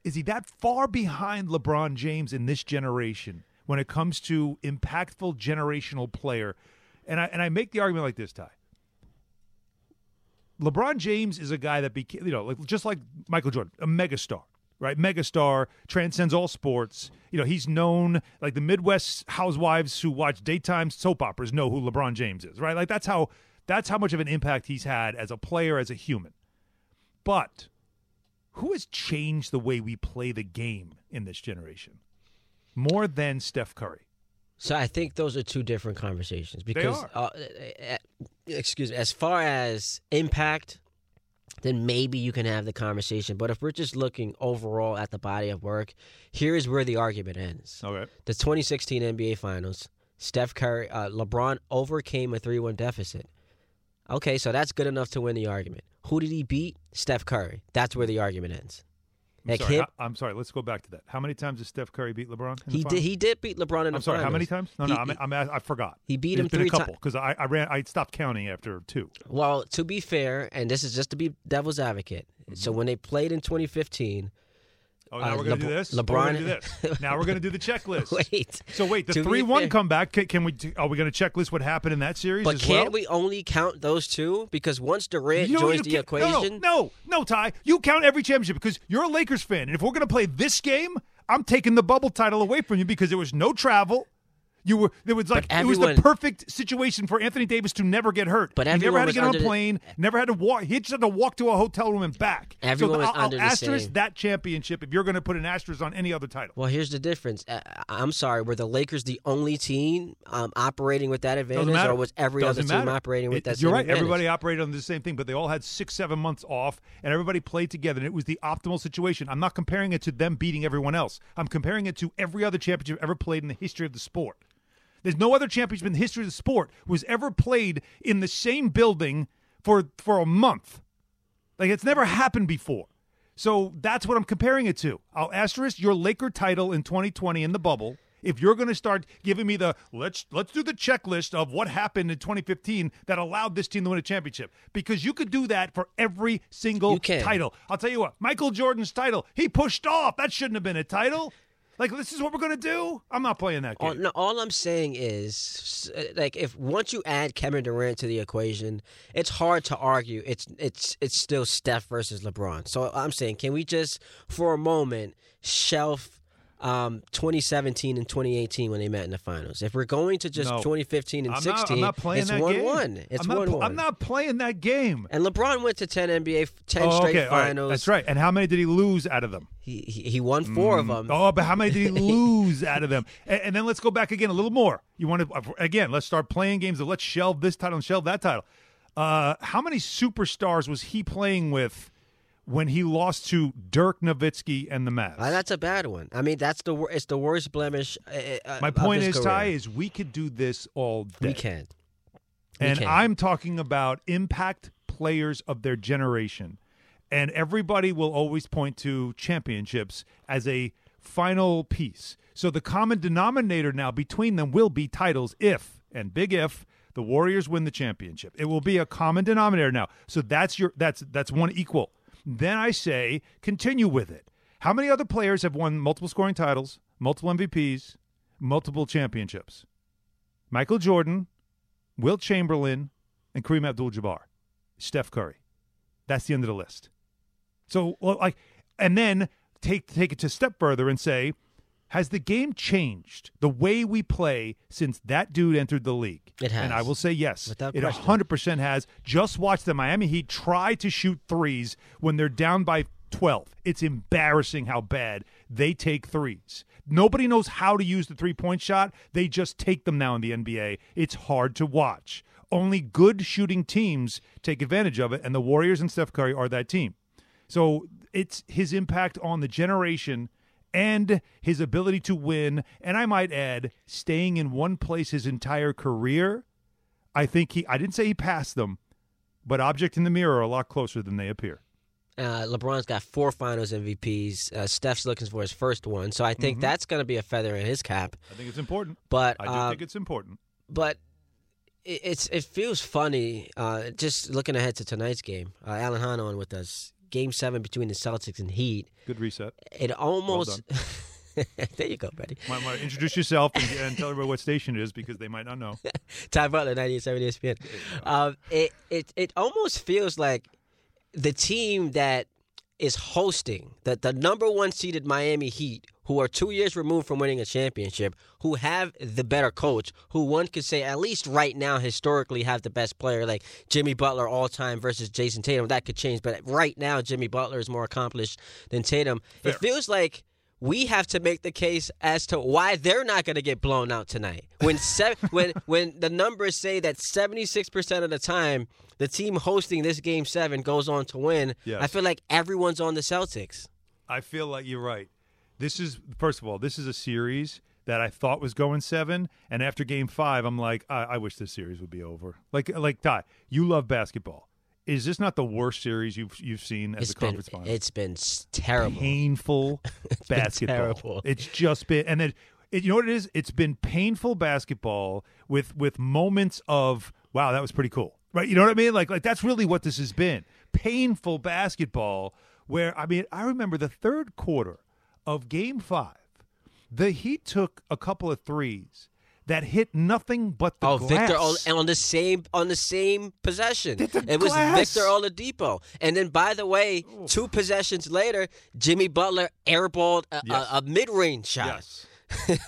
Is he that far behind LeBron James in this generation when it comes to impactful generational player? And I and I make the argument like this, Ty. LeBron James is a guy that became, you know, like, just like Michael Jordan, a megastar, right? Megastar transcends all sports. You know, he's known like the Midwest housewives who watch daytime soap operas know who LeBron James is, right? Like that's how that's how much of an impact he's had as a player, as a human. But who has changed the way we play the game in this generation more than Steph Curry?
So I think those are two different conversations because,
are.
Uh, excuse me, as far as impact, then maybe you can have the conversation. But if we're just looking overall at the body of work, here's where the argument ends.
Okay.
The 2016 NBA Finals, Steph Curry, uh, LeBron overcame a 3-1 deficit. Okay, so that's good enough to win the argument. Who did he beat? Steph Curry. That's where the argument ends.
I'm sorry. I, am sorry. Let's go back to that. How many times did Steph Curry beat LeBron?
He
finals?
did. He did beat LeBron in
I'm sorry. How many times? No, no.
He-
I'm, I'm, I forgot.
He beat
There's
him
been
three
a couple because I, I ran. I stopped counting after two.
Well, to be fair, and this is just to be devil's advocate. So mm-hmm. when they played in 2015,
Oh, now
Uh,
we're going to
LeBron-
do this. LeBron. we're do this. Now we're going to do the checklist.
wait.
So wait, the three-one comeback. Can, can we? Are we going to checklist what happened in that series
But can't
well?
we only count those two? Because once Durant
You know,
joins the equation,
No, no, no, no, Ty. You count every championship because you're a Lakers fan, and if we're going to play this game, I'm taking the bubble title away from you because there was no travel. You were there was like it was the perfect situation for Anthony Davis to never get hurt.
But
he never had to get on a
the-
plane, never had to walk. He just had to walk to a hotel room and back.
Everyone
so
was
I'll,
under the
I'll asterisk
same-
that championship if you're going to put an asterisk on any other title.
Well, here's the difference. Uh, I'm sorry, were the Lakers the only team um, operating with that advantage, or was every
Doesn't
other team operating with
It-
that?
You're right.
advantage?
Everybody operated on the same thing, but they all had six, seven months off, and everybody played together, and it was the optimal situation. I'm not comparing it to them beating everyone else. I'm comparing it to every other championship ever played in the history of the sport. There's no other championship in the history of the sport was ever played in the same building for for a month. Like it's never happened before. So that's what I'm comparing it to. I'll asterisk your Laker title in 2020 in the bubble. If you're going to start giving me the let's let's do the checklist of what happened in 2015 that allowed this team to win a championship, because you could do that for every single title. I'll tell you what, Michael Jordan's title, he pushed off. That shouldn't have been a title. Like this is what we're going to do. I'm not playing that game.
All, no, all I'm saying is, uh, like, if once you add Kevin Durant to the equation, it's hard to argue. It's it's it's still Steph versus LeBron. So I'm saying, can we just, for a moment, shelf um, 2017 and 2018 when they met in the finals? If we're going to just
No.
2015 and
I'm
16,
not, I'm not playing
it's
that
one
game.
one. It's one
pl-
one.
I'm not playing that game.
And LeBron went to 10 NBA, 10
Oh,
straight
okay, all right.
finals.
That's right. And how many did he lose out of them?
He, he he won four of them.
Oh, but how many did he lose out of them? And, and then let's go back again a little more. You want to again? Let's start playing games of let's shelve this title and shelve that title. Uh, how many superstars was he playing with when he lost to Dirk Nowitzki and the Mavs?
Uh, that's a bad one. I mean, that's the wor- it's the worst blemish. Uh, uh,
My point is, Ty, is we could do this all day.
we can. We
And
can.
I'm talking about impact players of their generation. And everybody will always point to championships as a final piece. So the common denominator now between them will be titles if, and big if, the Warriors win the championship. It will be a common denominator now. So that's your that's that's one equal. Then I say continue with it. How many other players have won multiple scoring titles, multiple MVPs, multiple championships? Michael Jordan, Wilt Chamberlain, and Kareem Abdul-Jabbar, Steph Curry. That's the end of the list. So, well, like, and then take take it to step further and say, has the game changed the way we play since that dude entered the league?
It has.
and I will say yes.
Without
it
question.
hundred percent has. Just watch the Miami Heat try to shoot threes when they're down by twelve. It's embarrassing how bad they take threes. Nobody knows how to use the three point shot. They just take them now in the NBA. It's hard to watch. Only good shooting teams take advantage of it, and the Warriors and Steph Curry are that team. So it's his impact on the generation and his ability to win, and I might add, staying in one place his entire career. I think he, I didn't say he passed them, but object in the mirror are a lot closer than they appear.
Uh, LeBron's got four Finals MVPs. Uh, Steph's looking for his first one, so I think that's going to be a feather in his cap.
I think it's important.
But
I do
uh,
think it's important.
but it, it's it feels funny. Uh, just looking ahead to tonight's game, uh, Alan Hahn on with us. Game seven between the Celtics and Heat.
Good reset.
It almost. there you go, buddy.
Might, might introduce yourself and, and tell everybody what station it is because they might not know.
Ty Butler, 98.7 ESPN. Um, it, it, it almost feels like the team that is hosting, that the number one seeded Miami Heat, who are two years removed from winning a championship, who have the better coach, who one could say, at least right now, historically, have the best player, like Jimmy Butler all time versus Jayson Tatum. That could change, but right now, Jimmy Butler is more accomplished than Tatum. It feels like we have to make the case as to why they're not going to get blown out tonight. When se- when when the numbers say that 76% of the time the team hosting this game 7 goes on to win,
Yes.
I feel like everyone's on the Celtics.
I feel like you're right. This is first of all, this is a series that I thought was going seven, and after Game Five, I'm like, I, I wish this series would be over. Like, like Ty, you love basketball. is this not the worst series you've you've seen as
It's
a
been
conference final?
it's been terrible.
painful
been
basketball.
terrible.
It's just been, and then it, you know what it is? It's been painful basketball with with moments of wow, that was pretty cool, right? You know what I mean? Like like that's really what this has been. Painful basketball where I mean I remember the third quarter of Game Five, the Heat took a couple of threes that hit nothing but the
Oh,
glass.
Victor Ol- on the same on the same possession.
The
It was
glass.
Victor Oladipo, and then by the way, two possessions later, Jimmy Butler airballed a,
Yes.
a, a mid-range shot.
Yes.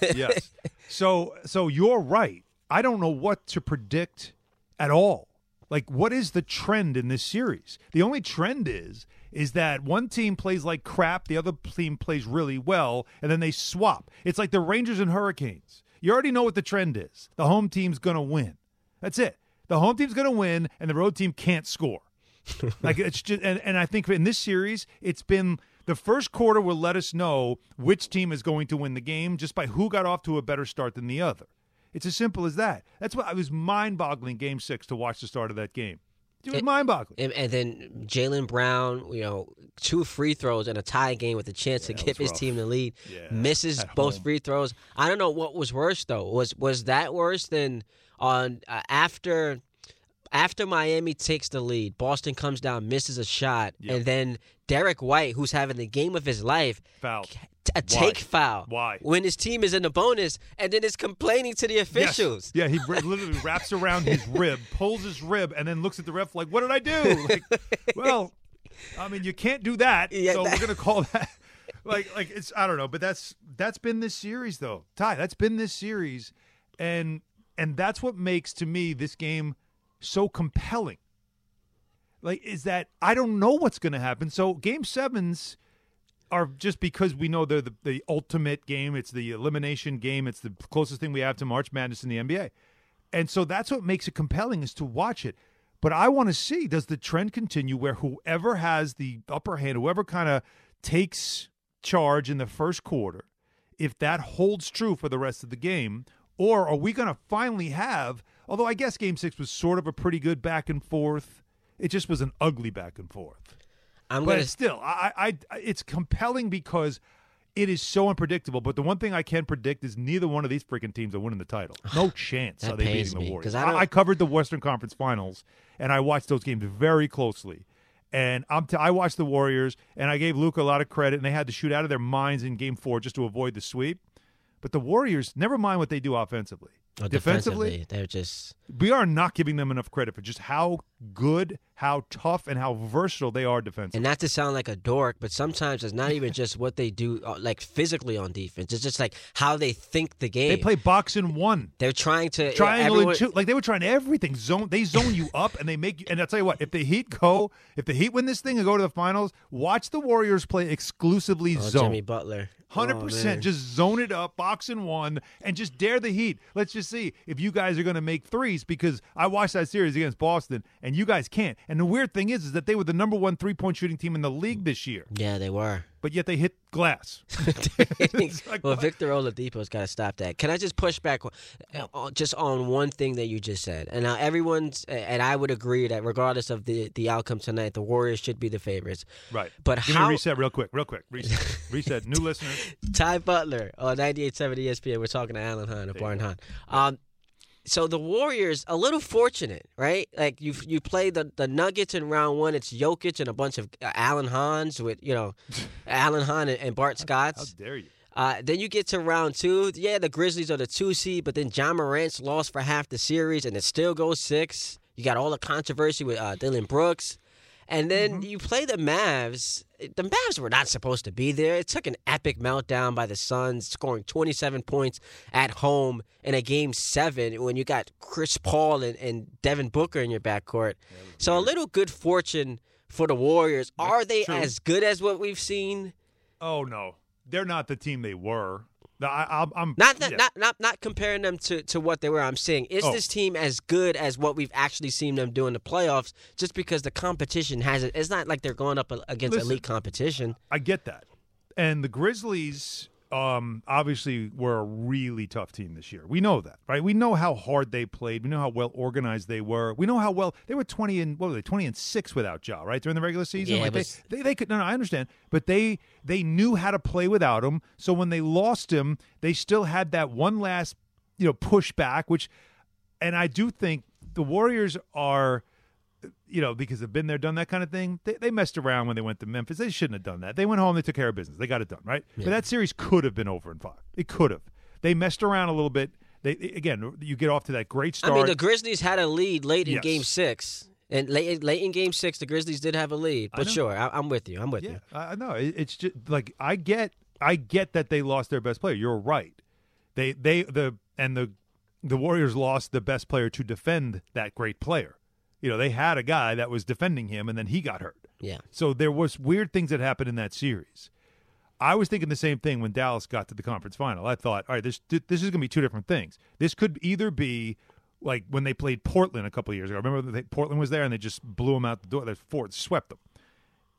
yes. So so you're right. I don't know what to predict at all. Like what is the trend in this series? The only trend is is that one team plays like crap, the other team plays really well, and then they swap. It's like the Rangers and Hurricanes. You already know what the trend is. The home team's going to win. That's it. The home team's going to win and the road team can't score. like it's just and, and I think in this series it's been the first quarter will let us know which team is going to win the game just by who got off to a better start than the other. It's as simple as that. That's why I was mind-boggling game 6 to watch the start of that game. It was mind-boggling.
And, and then Jaylen Brown, you know, two free throws and a tie game with a chance
Yeah,
to give his
rough.
team the lead.
Yeah,
misses both
home.
free throws. I don't know what was worse though. Was was that worse than on uh, after after Miami takes the lead, Boston comes down, misses a shot,
Yep.
and then Derrick White, who's having the game of his life,
Foul.
a take foul.
Why?
When his team is in the bonus, and then is complaining to the
Yes.
officials.
Yeah, he literally wraps around his rib, pulls his rib, and then looks at the ref like, "What did I do?" Like, well, I mean, you can't do that,
Yeah,
so
that-
we're gonna call that. Like, like it's I don't know, but that's that's been this series though, Ty. That's been this series, and and that's what makes to me this game so compelling. Like, is that I don't know what's gonna happen. So game sevens are just because we know they're the, the ultimate game. It's the elimination game. It's the closest thing we have to March Madness in the NBA. And so that's what makes it compelling is to watch it. But I want to see does the trend continue where whoever has the upper hand, whoever kind of takes charge in the first quarter, if that holds true for the rest of the game, or are we going to finally have? Although I guess Game Six was sort of a pretty good back and forth, it just was an ugly back and forth
I'm
but
gonna
still, I, I, I, it's compelling because it is so unpredictable. But the one thing I can predict is neither one of these freaking teams are winning the title. No chance
That
are they beating
me,
the Warriors.
I,
I covered the Western Conference Finals, and I watched those games very closely. And I'm t- I watched the Warriors, and I gave Luka a lot of credit, and they had to shoot out of their minds in Game Four just to avoid the sweep. But the Warriors, never mind what they do offensively.
Oh,
defensively,
they're just
we are not giving them enough credit for just how good, how tough, and how versatile they are defensively.
And not to sound like a dork, but sometimes it's not even just what they do, uh, like physically on defense. It's just like how they think the game.
they play box in one.
They're trying to
triangle
everyone,
and two. Like they were trying everything. Zone they zone you up and they make you and I'll tell you what, if the Heat go if the Heat win this thing and go to the finals, watch the Warriors play exclusively
Oh,
zone.
Jimmy Butler.
Hundred
Oh,
percent. Just zone it up, box in one, and just dare the Heat. Let's just see if you guys are going to make threes because I watched that series against Boston, and you guys can't. And the weird thing is, is that they were the number one three point shooting team in the league this year,
Yeah, they were.
But yet they hit glass. Like,
well,
what?
Victor Oladipo's got to stop that. Can I just push back uh, just on one thing that you just said? And now everyone's and I would agree that regardless of the the outcome tonight, the Warriors should be the favorites.
Right.
But
Give
how
reset real quick, real quick. Reset. reset. New listeners.
Ty Butler on 98.7 ESPN. We're talking to Alan Hahn of Barn Hahn. Um, so the Warriors a little fortunate, right? Like you you play the, the Nuggets in round one. It's Jokic and a bunch of uh, Alan Hans with you know, Alan Hahn and, and Bart
How
Scotts.
dare you?
Uh, then you get to round two. Yeah, the Grizzlies are the two seed, but then Ja Morant's lost for half the series, and it still goes six. You got all the controversy with uh, Dillon Brooks, and then mm-hmm. you play the Mavs. The Mavs were not supposed to be there. It took an epic meltdown by the Suns, scoring 27 points at home in a game seven when you got Chris Paul and, and Devin Booker in your backcourt. So a little good fortune for the Warriors. Are they
true.
as good as what we've seen?
Oh no, they're not the team they were. No, I, I'm, I'm
Not that,
yeah.
not not not comparing them to, to what they were. I'm saying is
Oh.
this team as good as what we've actually seen them do in the playoffs? Just because the competition has it, it's not like they're going up against
Listen.
elite competition.
I get that. And the Grizzlies, um, obviously were a really tough team this year. We know that, right? We know how hard they played. We know how well organized they were. We know how well they were twenty and what were they twenty and six without Ja, right during the regular season.
Yeah,
like
was-
they, they they could no, no, I understand, but they they knew how to play without him. So when they lost him, they still had that one last you know pushback, which, and I do think the Warriors are you know, because they've been there, done that kind of thing. They, they messed around when they went to Memphis. They shouldn't have done that. They went home, they took care of business. They got it done, right? But that series could have been over in five. It could have. They messed around a little bit. They again, you get off to that great start.
I mean, the Grizzlies had a lead late in
Yes.
Game Six, and late late in Game Six, the Grizzlies did have a lead. But
know.
sure, I, I'm with you. I'm with
yeah,
you.
I I know. It, it's just like I get, I get that they lost their best player. You're right. They they the and the the Warriors lost the best player to defend that great player. You know, they had a guy that was defending him, and then he got hurt.
Yeah.
So there was weird things that happened in that series. I was thinking the same thing when Dallas got to the conference final. I thought, all right, this this is going to be two different things. This could either be like when they played Portland a couple of years ago. I remember that Portland was there and they just blew them out the door. They four swept them.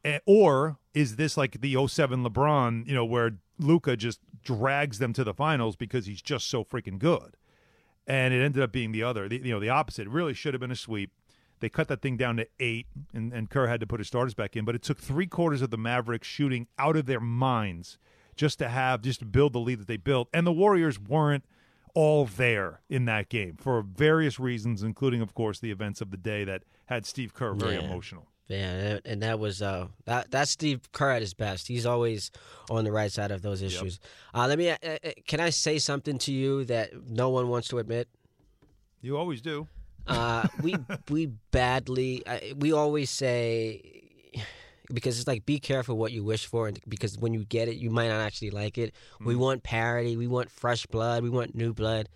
Eh, or is this like the 07 LeBron, you know, where Luka just drags them to the finals because he's just so freaking good? And it ended up being the other, the, you know, the opposite. It really should have been a sweep. They cut that thing down to eight, and, and Kerr had to put his starters back in. But it took three quarters of the Mavericks shooting out of their minds just to have, just to build the lead that they built. And the Warriors weren't all there in that game for various reasons, including, of course, the events of the day that had Steve Kerr very
Yeah.
emotional.
Yeah, and- that was uh that that's Steve Kerr at his best. He's always on the right side of those issues. Uh, let me. Uh, uh, can I say something to you that no one wants to admit?
You always do.
Uh, we we badly. We always say because it's like be careful what you wish for, and because when you get it, you might not actually like it.
Mm.
We want parity. We want fresh blood. We want new blood.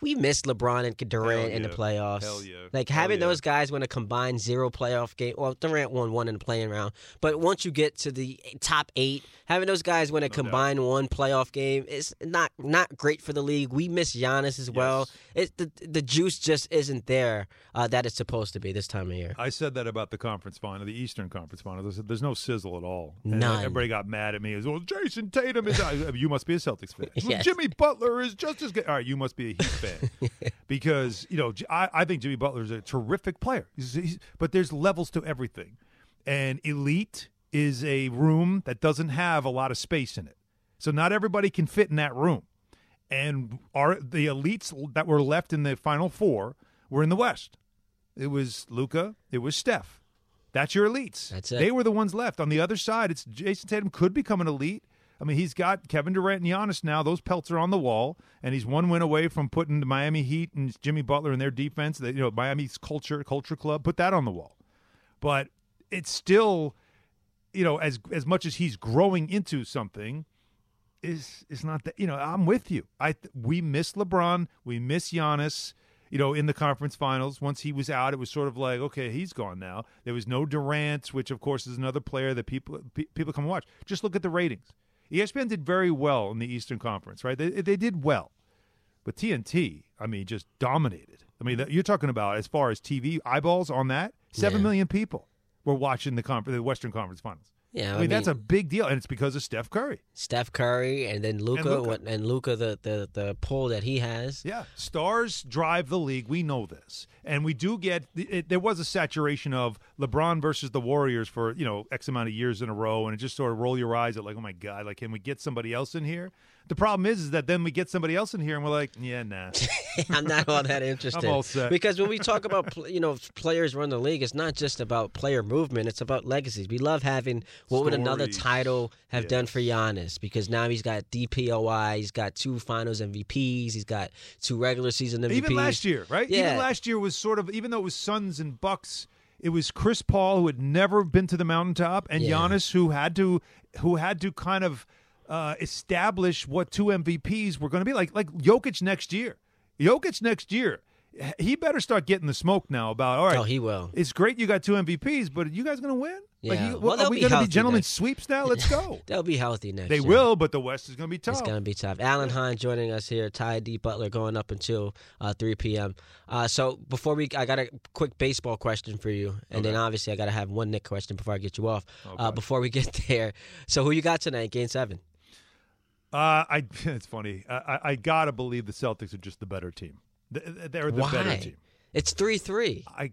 We miss LeBron and Durant in the playoffs.
Hell yeah.
Like having
yeah.
those guys win a combined zero playoff game. Well, Durant won one in the play-in round, but once you get to the top eight, having those guys win a combined one playoff game is not not great for the league. We miss Giannis as well. It, the the juice just isn't there uh, that it's supposed to be this time of year.
I said that about the conference final, the Eastern Conference final. Said, There's no sizzle at all. And
None.
Everybody got mad at me. As well, Jayson Tatum is. you must be a Celtics fan.
Yes.
Jimmy Butler is just as good. All right, you must be a Heat fan because you know I think Jimmy Butler is a terrific player. He's, he's, but there's levels to everything, and elite is a room that doesn't have a lot of space in it. So not everybody can fit in that room. And our the elites that were left in the final four were in the West. It was Luka. It was Steph. That's your elites.
That's it.
They were the ones left. On the other side, it's Jayson Tatum could become an elite. I mean, he's got Kevin Durant and Giannis now. Those pelts are on the wall, and he's one win away from putting the Miami Heat and Jimmy Butler in their defense. You know, Miami's culture, culture club, put that on the wall. But it's still, you know, as as much as he's growing into something, is is not that you know I'm with you. I we miss LeBron, we miss Giannis. You know, in the conference finals, once he was out, it was sort of like, okay, he's gone now. There was no Durant, which of course is another player that people people come and watch. Just look at the ratings. ESPN did very well in the Eastern Conference, right? They they did well, but TNT, I mean, just dominated. I mean, that- you're talking about as far as TV eyeballs on that, seven
Yeah.
million people were watching the conference, the Western Conference Finals.
Yeah,
I
I
mean, that's a big deal, and it's because of Steph Curry.
Steph Curry and then
Luka
and Luka the, the the pull that he has.
Yeah, stars drive the league. We know this, and we do get. It, there was a saturation of LeBron versus the Warriors for you know X amount of years in a row, and it just sort of roll your eyes at like, oh my god, like can we get somebody else in here? The problem is, is that then we get somebody else in here, and we're like, yeah, nah.
I'm not all that interested.
I'm all set.
Because when we talk about you know players run the league, it's not just about player movement; it's about legacies. We love having what would another title have done for Giannis? Because now he's got DPOY, he's got two Finals MVPs, he's got two regular season MVPs.
Even last year, right? Even
Yeah.
last year was sort of, even though it was Suns and Bucks, it was Chris Paul who had never been to the mountaintop, and
Yeah.
Giannis who had to, who had to kind of uh, establish what two MVPs were going to be like. Like Jokic next year. Jokic next year. He better start getting the smoke now about all right.
Oh, he will.
It's great you got two MVPs, but are you guys going to win? Like,
Yeah.
you,
Well,
are we
be
going to be gentlemen
next-
sweeps now? Let's go.
They'll be healthy next
they
year.
will, but the West is going to be tough.
It's gonna be tough. Alan Hahn joining us here. Ty D Butler going up until uh, 3 p.m. Uh, so before we, I got a quick baseball question for you, and then obviously I got to have one Knick question before I get you off. Uh, before we get there, so who you got tonight? Game seven.
Uh, I it's funny. I, I, I gotta believe the Celtics are just the better team. Th- They're the
Why?
better team.
It's three three.
I,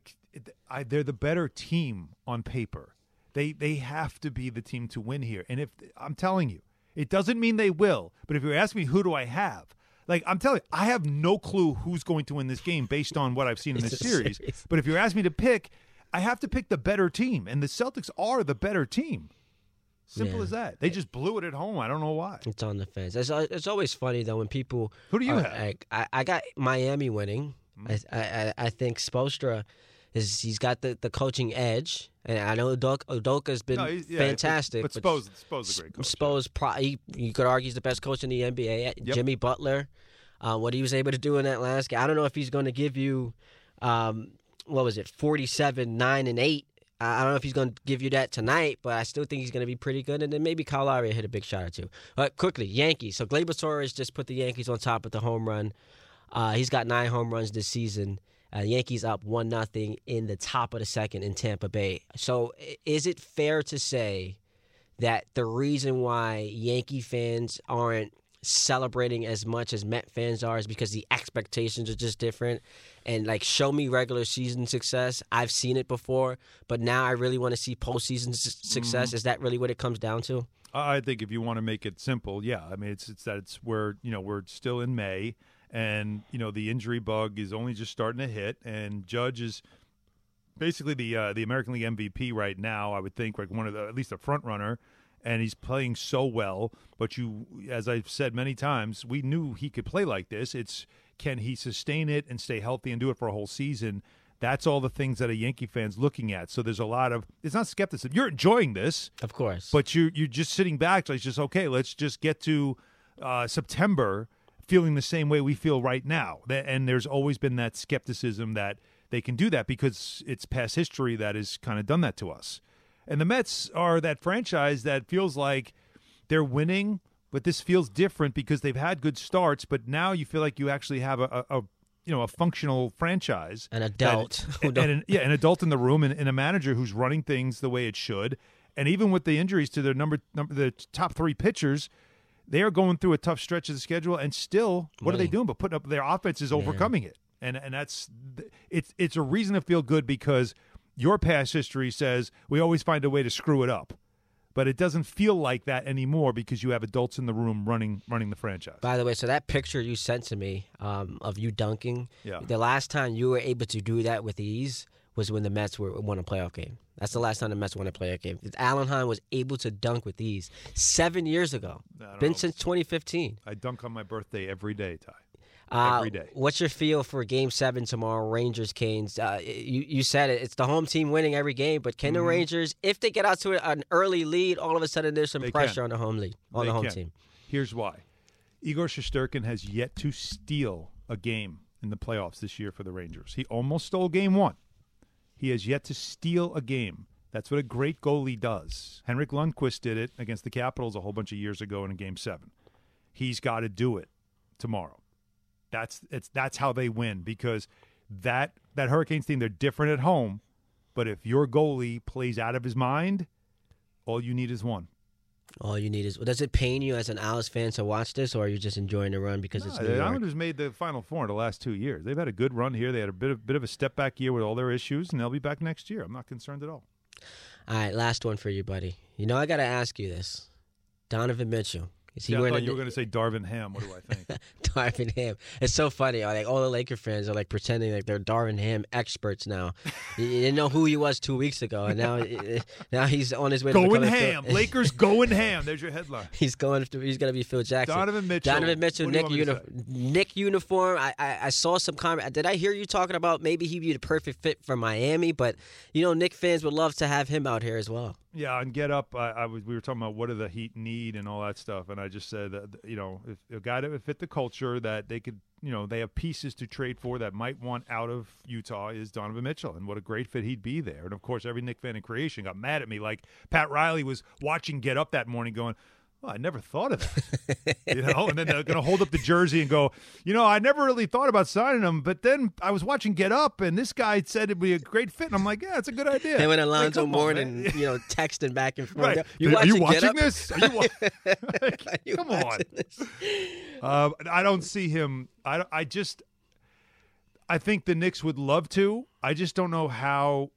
I, they're the better team on paper. They they have to be the team to win here. And if I'm telling you, it doesn't mean they will. But if you ask me, who do I have? Like I'm telling you, I have no clue who's going to win this game based on what I've seen in this series.
series.
But if you ask me to pick, I have to pick the better team, and the Celtics are the better team. Simple
Yeah.
as that. They just blew it at home. I don't know why.
It's on the fence. It's, uh, it's always funny though when people.
Who do you
are-
have?
I, I got Miami winning. I, I I- I think Spoelstra is he's got the, the coaching edge, and I know Udoka, Udoka's been
No, yeah,
fantastic.
But, but Spo's, Spo's a great coach.
Spo's pro- he, you could argue he's the best coach in the NBA.
Yep.
Jimmy Butler, uh, what he was able to do in that last game. I don't know if he's going to give you, um, what was it, forty-seven, nine, and eight. I don't know if he's going to give you that tonight, but I still think he's going to be pretty good. And then maybe Kyle Lowry hit a big shot or two. But quickly, Yankees. So Gleyber Torres just put the Yankees on top with the home run. Uh, he's got nine home runs this season. Uh, Yankees up one nothing in the top of the second in Tampa Bay. So is it fair to say that the reason why Yankee fans aren't celebrating as much as Met fans are is because the expectations are just different. And like, show me regular season success. I've seen it before, but now I really want to see postseason su- success. Is that really what it comes down to?
I think if you want to make it simple, yeah. I mean, it's it's that it's where you know we're still in May, and you know the injury bug is only just starting to hit, and Judge is basically the uh, the American League MVP right now. I would think like one of the at least a front runner, and he's playing so well. But you, as I've said many times, we knew he could play like this. It's can he sustain it and stay healthy and do it for a whole season? That's all the things that a Yankee fan's looking at. So there's a lot of it's not skepticism. You're enjoying this,
Of course.
but you you're just sitting back, like just okay. Let's just get to uh, September, feeling the same way we feel right now. And there's always been that skepticism that they can do that because it's past history that has kind of done that to us. And the Mets are that franchise that feels like they're winning, but this feels different because they've had good starts. But now you feel like you actually have a, a, a you know a functional franchise,
An adult who
and, an, yeah, an adult in the room, and, and a manager who's running things the way it should. And even with the injuries to their number, number the top three pitchers, they are going through a tough stretch of the schedule, and still, what are they doing? But putting up their offense is overcoming it, and and that's it's it's a reason to feel good because your past history says we always find a way to screw it up, but it doesn't feel like that anymore because you have adults in the room running running the franchise.
By the way, so that picture you sent to me um, of you dunking,
Yeah.
the last time you were able to do that with ease was when the Mets were won a playoff game. That's the last time the Mets won a playoff game. Alan Hahn was able to dunk with ease seven years ago. Been
know.
since 2015.
I dunk on my birthday every day, Ty.
Uh,
Every day.
What's your feel for Game Seven tomorrow? Rangers, Canes. Uh, you you said it. It's the home team winning every game, but can the
Mm-hmm.
Rangers, if they get out to an early lead, all of a sudden there's some
They
pressure
can.
on the home lead on
They
the home
can.
team.
Here's why. Igor Shesterkin has yet to steal a game in the playoffs this year for the Rangers. He almost stole game one. He has yet to steal a game. That's what a great goalie does. Henrik Lundqvist did it against the Capitals a whole bunch of years ago in a game seven. He's got to do it tomorrow. That's it's that's how they win because that that Hurricanes team they're different at home, but if your goalie plays out of his mind, all you need is one.
All you need is. Does it pain you as an Alice fan to watch this, or are you just enjoying the run because it's
No,
New
the
York?
Islanders made the Final Four in the last two years. They've had a good run here. They had a bit of bit of a step back year with all their issues, and they'll be back next year. I'm not concerned at all.
All right, last one for you, buddy. You know I got to ask you this. Donovan Mitchell. Is he
I thought you were going to say Darvin Ham. What do I think?
Darvin Ham. It's so funny. Like all the Laker fans are like pretending like they're Darvin Ham experts now. you didn't know who he was two weeks ago, and now now he's on his way to
going
becoming
ham. Lakers going ham. There's your headline.
He's going. To, he's going to be Phil Jackson.
Donovan Mitchell.
Donovan Mitchell.
Knick
uni- Knick uniform. I, I I saw some comment. Did I hear you talking about maybe he'd be the perfect fit for Miami? But you know, Knick fans would love to have him out here as well.
Yeah, and get up. I, I was. We were talking about what do the Heat need and all that stuff, and I just said that you know, if a guy that would fit the culture that they could, you know, they have pieces to trade for that might want out of Utah is Donovan Mitchell, and what a great fit he'd be there. And of course, every Knick fan in creation got mad at me. Like Pat Riley was watching Get Up that morning, going. Well, I never thought of that. you know, and then they're going to hold up the jersey and go, you know, I never really thought about signing him, but then I was watching Get Up, and this guy said it'd be a great fit, and I'm like, yeah, it's a good idea.
And when
Like,
Alonzo
come on,
Mourning, you know, texting back and forth.
Right.
You
Are
watching,
you watching this? Are you wa-
Are you
Come on. Uh, I don't see him. I, I just, I think the Knicks would love to. I just don't know how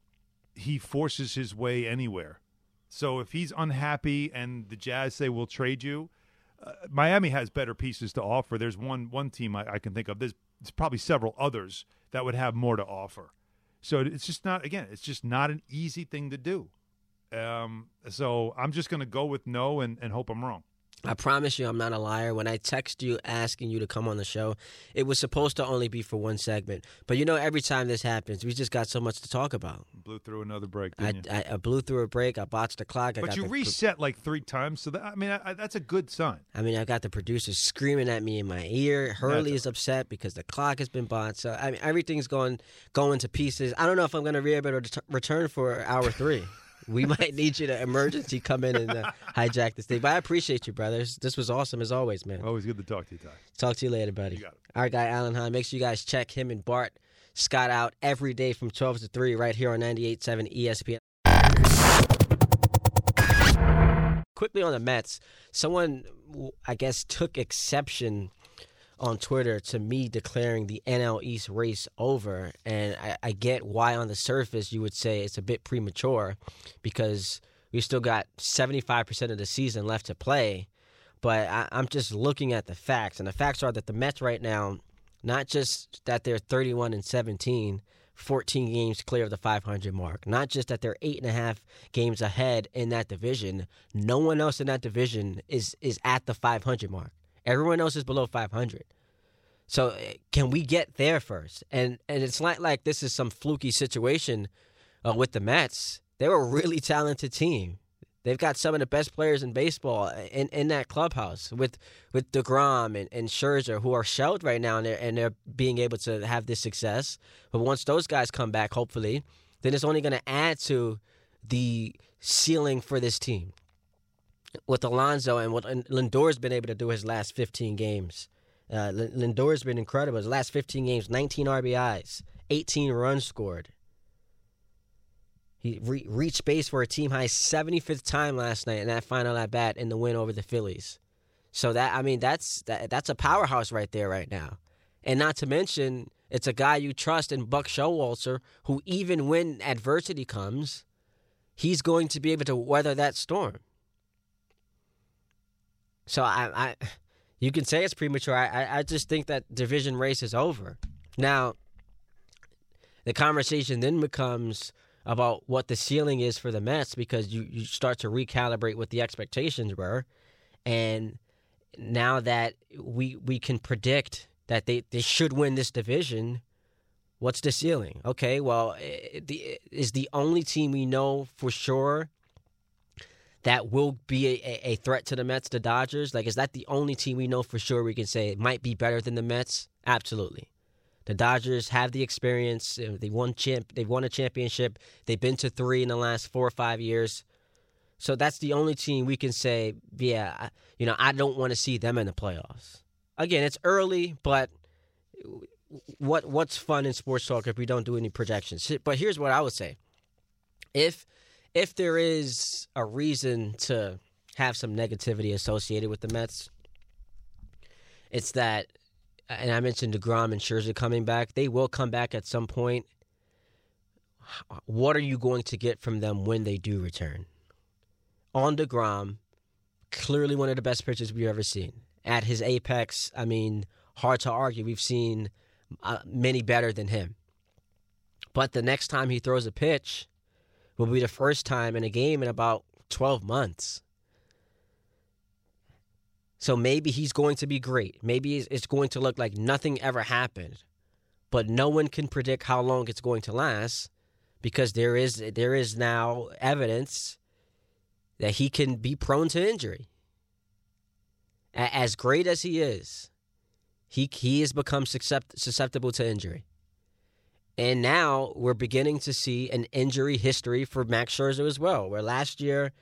he forces his way anywhere. So if he's unhappy and the Jazz say we'll trade you, uh, Miami has better pieces to offer. There's one one team I, I can think of. There's, there's probably several others that would have more to offer. So it's just not again. It's just not an easy thing to do. Um, so I'm just going to go with no and, and hope I'm wrong.
I promise you, I'm not a liar. When I text you asking you to come on the show, it was supposed to only be for one segment. But you know, every time this happens, we just got so much to talk about.
Blew through another break.
I? I, I blew through a break. I botched the clock. I
But
got
you
the,
reset like three times, so that I mean, I, I, that's a good sign.
I mean, I got the producers screaming at me in my ear. Hurley is upset because the clock has been bought. So I mean, everything's going going to pieces. I don't know if I'm going to be able to ret- return for hour three. we might need you to emergency come in and uh, hijack this thing. But I appreciate you, brothers. This was awesome as always, man.
Always good to talk to you, Ty.
Talk to you later, buddy.
You.
Our guy Alan Hahn. Make sure you guys check him and Bart Scott out every day from 12 to 3 right here on 98.7 ESPN. Quickly on the Mets, someone I guess took exception on Twitter to me declaring the NL East race over, and I, I get why on the surface you would say it's a bit premature because we still got 75% of the season left to play. But I, I'm just looking at the facts, and the facts are that the Mets right now, not just that they're 31 and 17, 14 games clear of the 500 mark, not just that they're eight and a half games ahead in that division. No one else in that division is is at the 500 mark. Everyone else is below 500. So uh, can we get there first? And and it's not like this is some fluky situation uh, with the Mets. They're a really talented team. They've got some of the best players in baseball in, in that clubhouse with with deGrom and, and Scherzer, who are shelled right now, and they're, and they're being able to have this success. But once those guys come back, hopefully, then it's only going to add to the ceiling for this team. With Alonso and what Lindor's been able to do his last 15 games. Uh, Lindor's been incredible. His last 15 games, 19 RBIs, 18 runs scored. He re- reached base for a team high 75th time last night in that final at bat in the win over the Phillies. So that I mean that's that, that's a powerhouse right there right now. And not to mention it's a guy you trust in Buck Showalter who even when adversity comes, he's going to be able to weather that storm. So I, I you can say it's premature. I, I, just think that division race is over. Now, the conversation then becomes about what the ceiling is for the Mets because you, you start to recalibrate what the expectations were. And now that we we can predict that they, they should win this division, what's the ceiling? Okay, well, eh, the, is the only team we know for sure that will be a, a threat to the Mets, the Dodgers? Like, is that the only team we know for sure we can say it might be better than the Mets? Absolutely. The Dodgers have the experience. They won champ. They've won a championship. They've been to three in the last four or five years. So that's the only team we can say, yeah, you know, I don't want to see them in the playoffs. Again, it's early, but what what's fun in sports talk if we don't do any projections? But here's what I would say: if if there is a reason to have some negativity associated with the Mets, it's that, and I mentioned deGrom and Scherzer coming back. They will come back at some point. What are you going to get from them when they do return? On deGrom, clearly one of the best pitchers we've ever seen. At his apex, I mean, hard to argue. We've seen uh, many better than him. But the next time he throws a pitch will be the first time in a game in about 12 months. So maybe he's going to be great. Maybe it's- going to look like nothing ever happened. But no one can predict how long it's going to last because there is there is now evidence that he can be prone to injury. As great as he is, he he has become susceptible to injury. And now we're beginning to see an injury history for Max Scherzer as well. Where last year,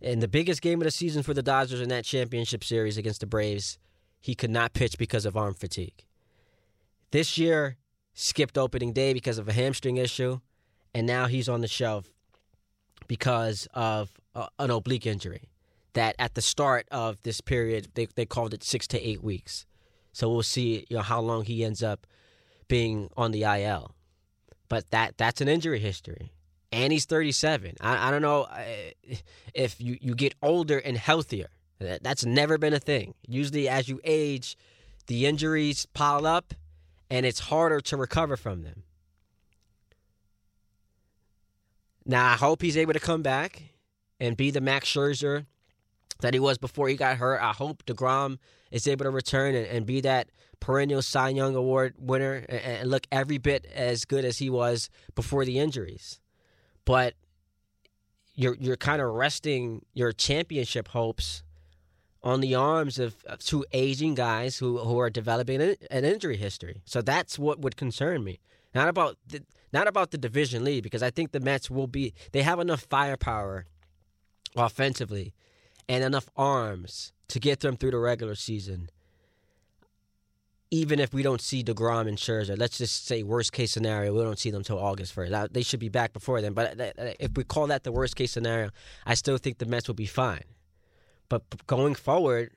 In the biggest game of the season for the Dodgers in that championship series against the Braves, he could not pitch because of arm fatigue. This year, skipped opening day because of a hamstring issue, and now he's on the shelf because of uh, an oblique injury. That at the start of this period, they, they called it six to eight weeks. So we'll see you know, how long he ends up being on the IL. But that that's an injury history. And he's 37. I, I don't know if you, you get older and healthier. That, that's never been a thing. Usually, as you age, the injuries pile up and it's harder to recover from them. Now, I hope he's able to come back and be the Max Scherzer that he was before he got hurt. I hope deGrom is able to return and, and be that perennial Cy Young Award winner and, look every bit as good as he was before the injuries. But you're you're kind of resting your championship hopes on the arms of, of two aging guys who, who are developing an, an injury history. So that's what would concern me. Not about the not about the division lead because I think the Mets will be they have enough firepower offensively and enough arms to get them through the regular season. Even if we don't see deGrom and Scherzer, let's just say worst case scenario, we don't see them until August 1st. They should be back before then. But uh, uh, uh, if we call that the worst case scenario, I still think the Mets will be fine. But going forward,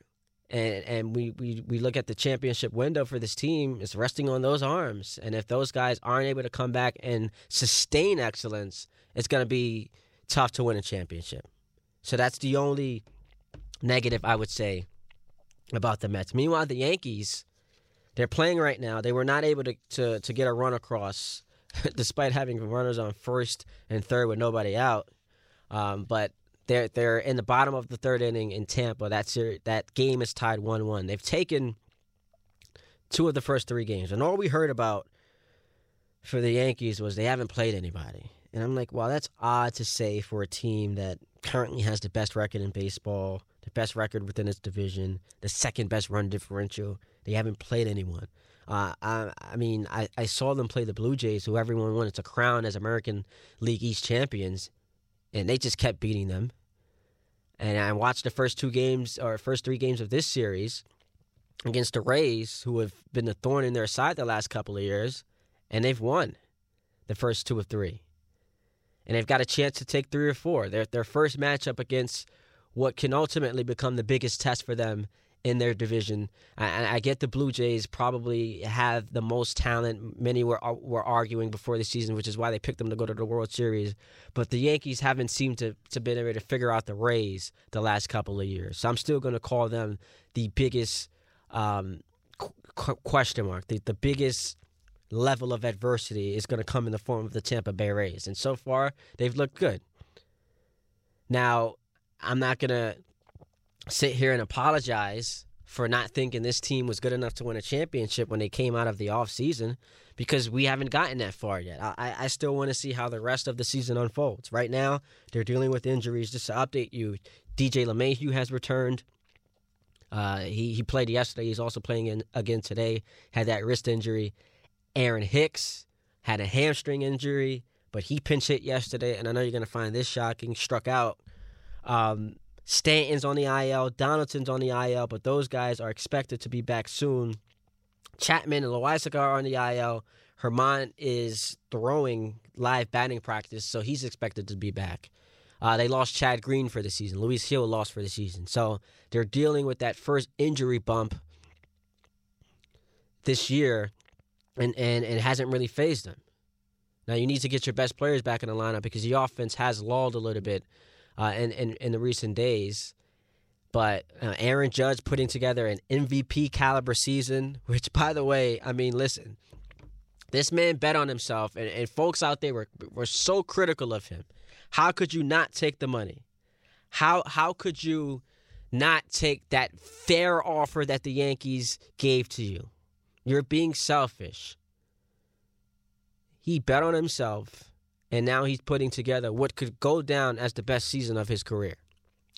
and and we, we, we look at the championship window for this team, it's resting on those arms. And if those guys aren't able to come back and sustain excellence, it's going to be tough to win a championship. So that's the only negative I would say about the Mets. Meanwhile, the Yankees, they're playing right now. They were not able to, to, to get a run across despite having runners on first and third with nobody out. Um, but they're they're in the bottom of the third inning in Tampa. That ser- that game is tied one one. They've taken two of the first three games, and all we heard about for the Yankees was they haven't played anybody. And I'm like, wow, that's odd to say for a team that currently has the best record in baseball, the best record within its division, the second best run differential. They haven't played anyone. Uh, I, I mean, I, I saw them play the Blue Jays, who everyone wanted to crown as American League East champions, and they just kept beating them. And I watched the first two games or first three games of this series against the Rays, who have been the thorn in their side the last couple of years, and they've won the first two of three. And they've got a chance to take three or four. Their their first matchup against what can ultimately become the biggest test for them in their division. I, I get the Blue Jays probably have the most talent. Many were uh, were arguing before the season, which is why they picked them to go to the World Series. But the Yankees haven't seemed to to been able to figure out the Rays the last couple of years. So I'm still going to call them the biggest um, qu- question mark, the, the biggest level of adversity is going to come in the form of the Tampa Bay Rays. And so far, they've looked good. Now, I'm not going to sit here and apologize for not thinking this team was good enough to win a championship when they came out of the offseason because we haven't gotten that far yet. I, I still want to see how the rest of the season unfolds. Right now, they're dealing with injuries. Just to update you, DJ LeMahieu has returned. Uh, he, he played yesterday. He's also playing in, again today. Had that wrist injury. Aaron Hicks had a hamstring injury, but he pinch hit yesterday. And I know you're going to find this shocking. Struck out. Um, Stanton's on the IL, Donaldson's on the IL, but those guys are expected to be back soon. Chapman and Loaisiga are on the IL. Germán is throwing live batting practice, so he's expected to be back. Uh, they lost Chad Green for the season. Luis Gil lost for the season. So they're dealing with that first injury bump this year, and, and, and it hasn't really fazed them. Now you need to get your best players back in the lineup because the offense has lulled a little bit uh, in, in, in the recent days. But uh, Aaron Judge putting together an MVP caliber season, which, by the way, I mean, listen, this man bet on himself, and, and folks out there were, were so critical of him. How could you not take the money? How how could you not take that fair offer that the Yankees gave to you? You're being selfish. He bet on himself and now he's putting together what could go down as the best season of his career.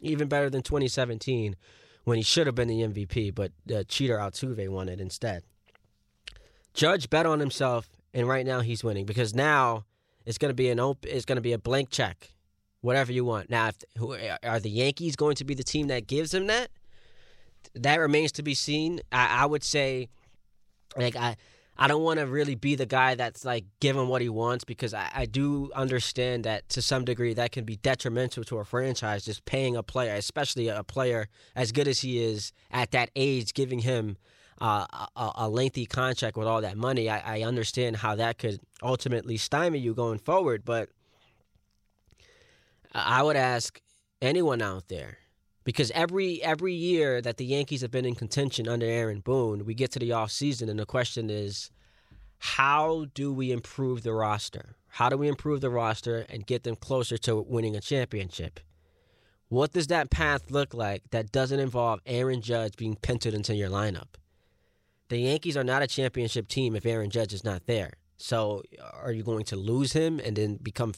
Even better than 2017 when he should have been the MVP, but uh, cheater Altuve won it instead. Judge bet on himself, and right now he's winning because now it's going to be an op- it's going to be a blank check. whatever you want. Now, if, who, are the Yankees going to be the team that gives him that? That remains to be seen. I, I would say, like I, I don't want to really be the guy that's like giving what he wants because I, I do understand that to some degree that can be detrimental to a franchise just paying a player, especially a player as good as he is at that age, giving him uh, a, a, lengthy contract with all that money. I, I understand how that could ultimately stymie you going forward, but I would ask anyone out there because every every year that the Yankees have been in contention under Aaron Boone, we get to the offseason and the question is how do we improve the roster? How do we improve the roster and get them closer to winning a championship? What does that path look like that doesn't involve Aaron Judge being pinted into your lineup? The Yankees are not a championship team if Aaron Judge is not there. So, uh, are you going to lose him and then become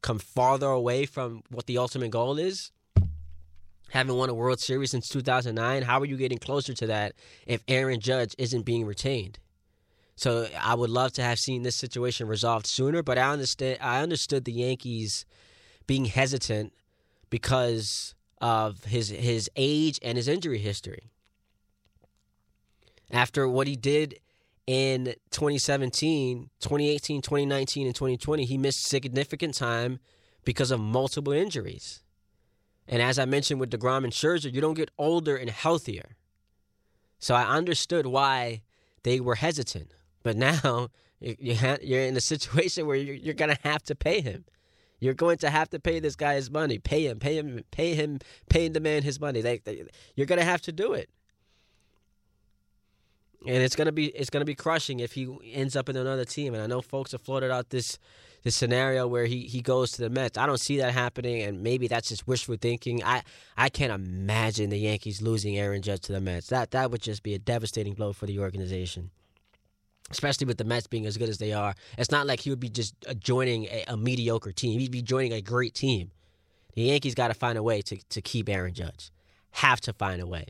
come farther away from what the ultimate goal is? Having won a World Series since 2009, how are you getting closer to that if Aaron Judge isn't being retained? So, I would love to have seen this situation resolved sooner, but I understand I understood the Yankees being hesitant because of his his age and his injury history. After what he did in 2017, 2018, 2019, and 2020, he missed significant time because of multiple injuries. And as I mentioned with deGrom and Scherzer, you don't get older and healthier. So I understood why they were hesitant. But now you're in a situation where you're going to have to pay him. You're going to have to pay this guy his money. Pay him, pay him, pay him, pay the man his money. You're going to have to do it and it's gonna be it's gonna be crushing if he ends up in another team. And I know folks have floated out this this scenario where he, he goes to the Mets. I don't see that happening, and maybe that's just wishful thinking. I I can't imagine the Yankees losing Aaron Judge to the Mets. That that would just be a devastating blow for the organization. Especially with the Mets being as good as they are, it's not like he would be just uh, joining a, a mediocre team. He'd be joining a great team. The Yankees got to find a way to, to keep Aaron Judge. Have to find a way.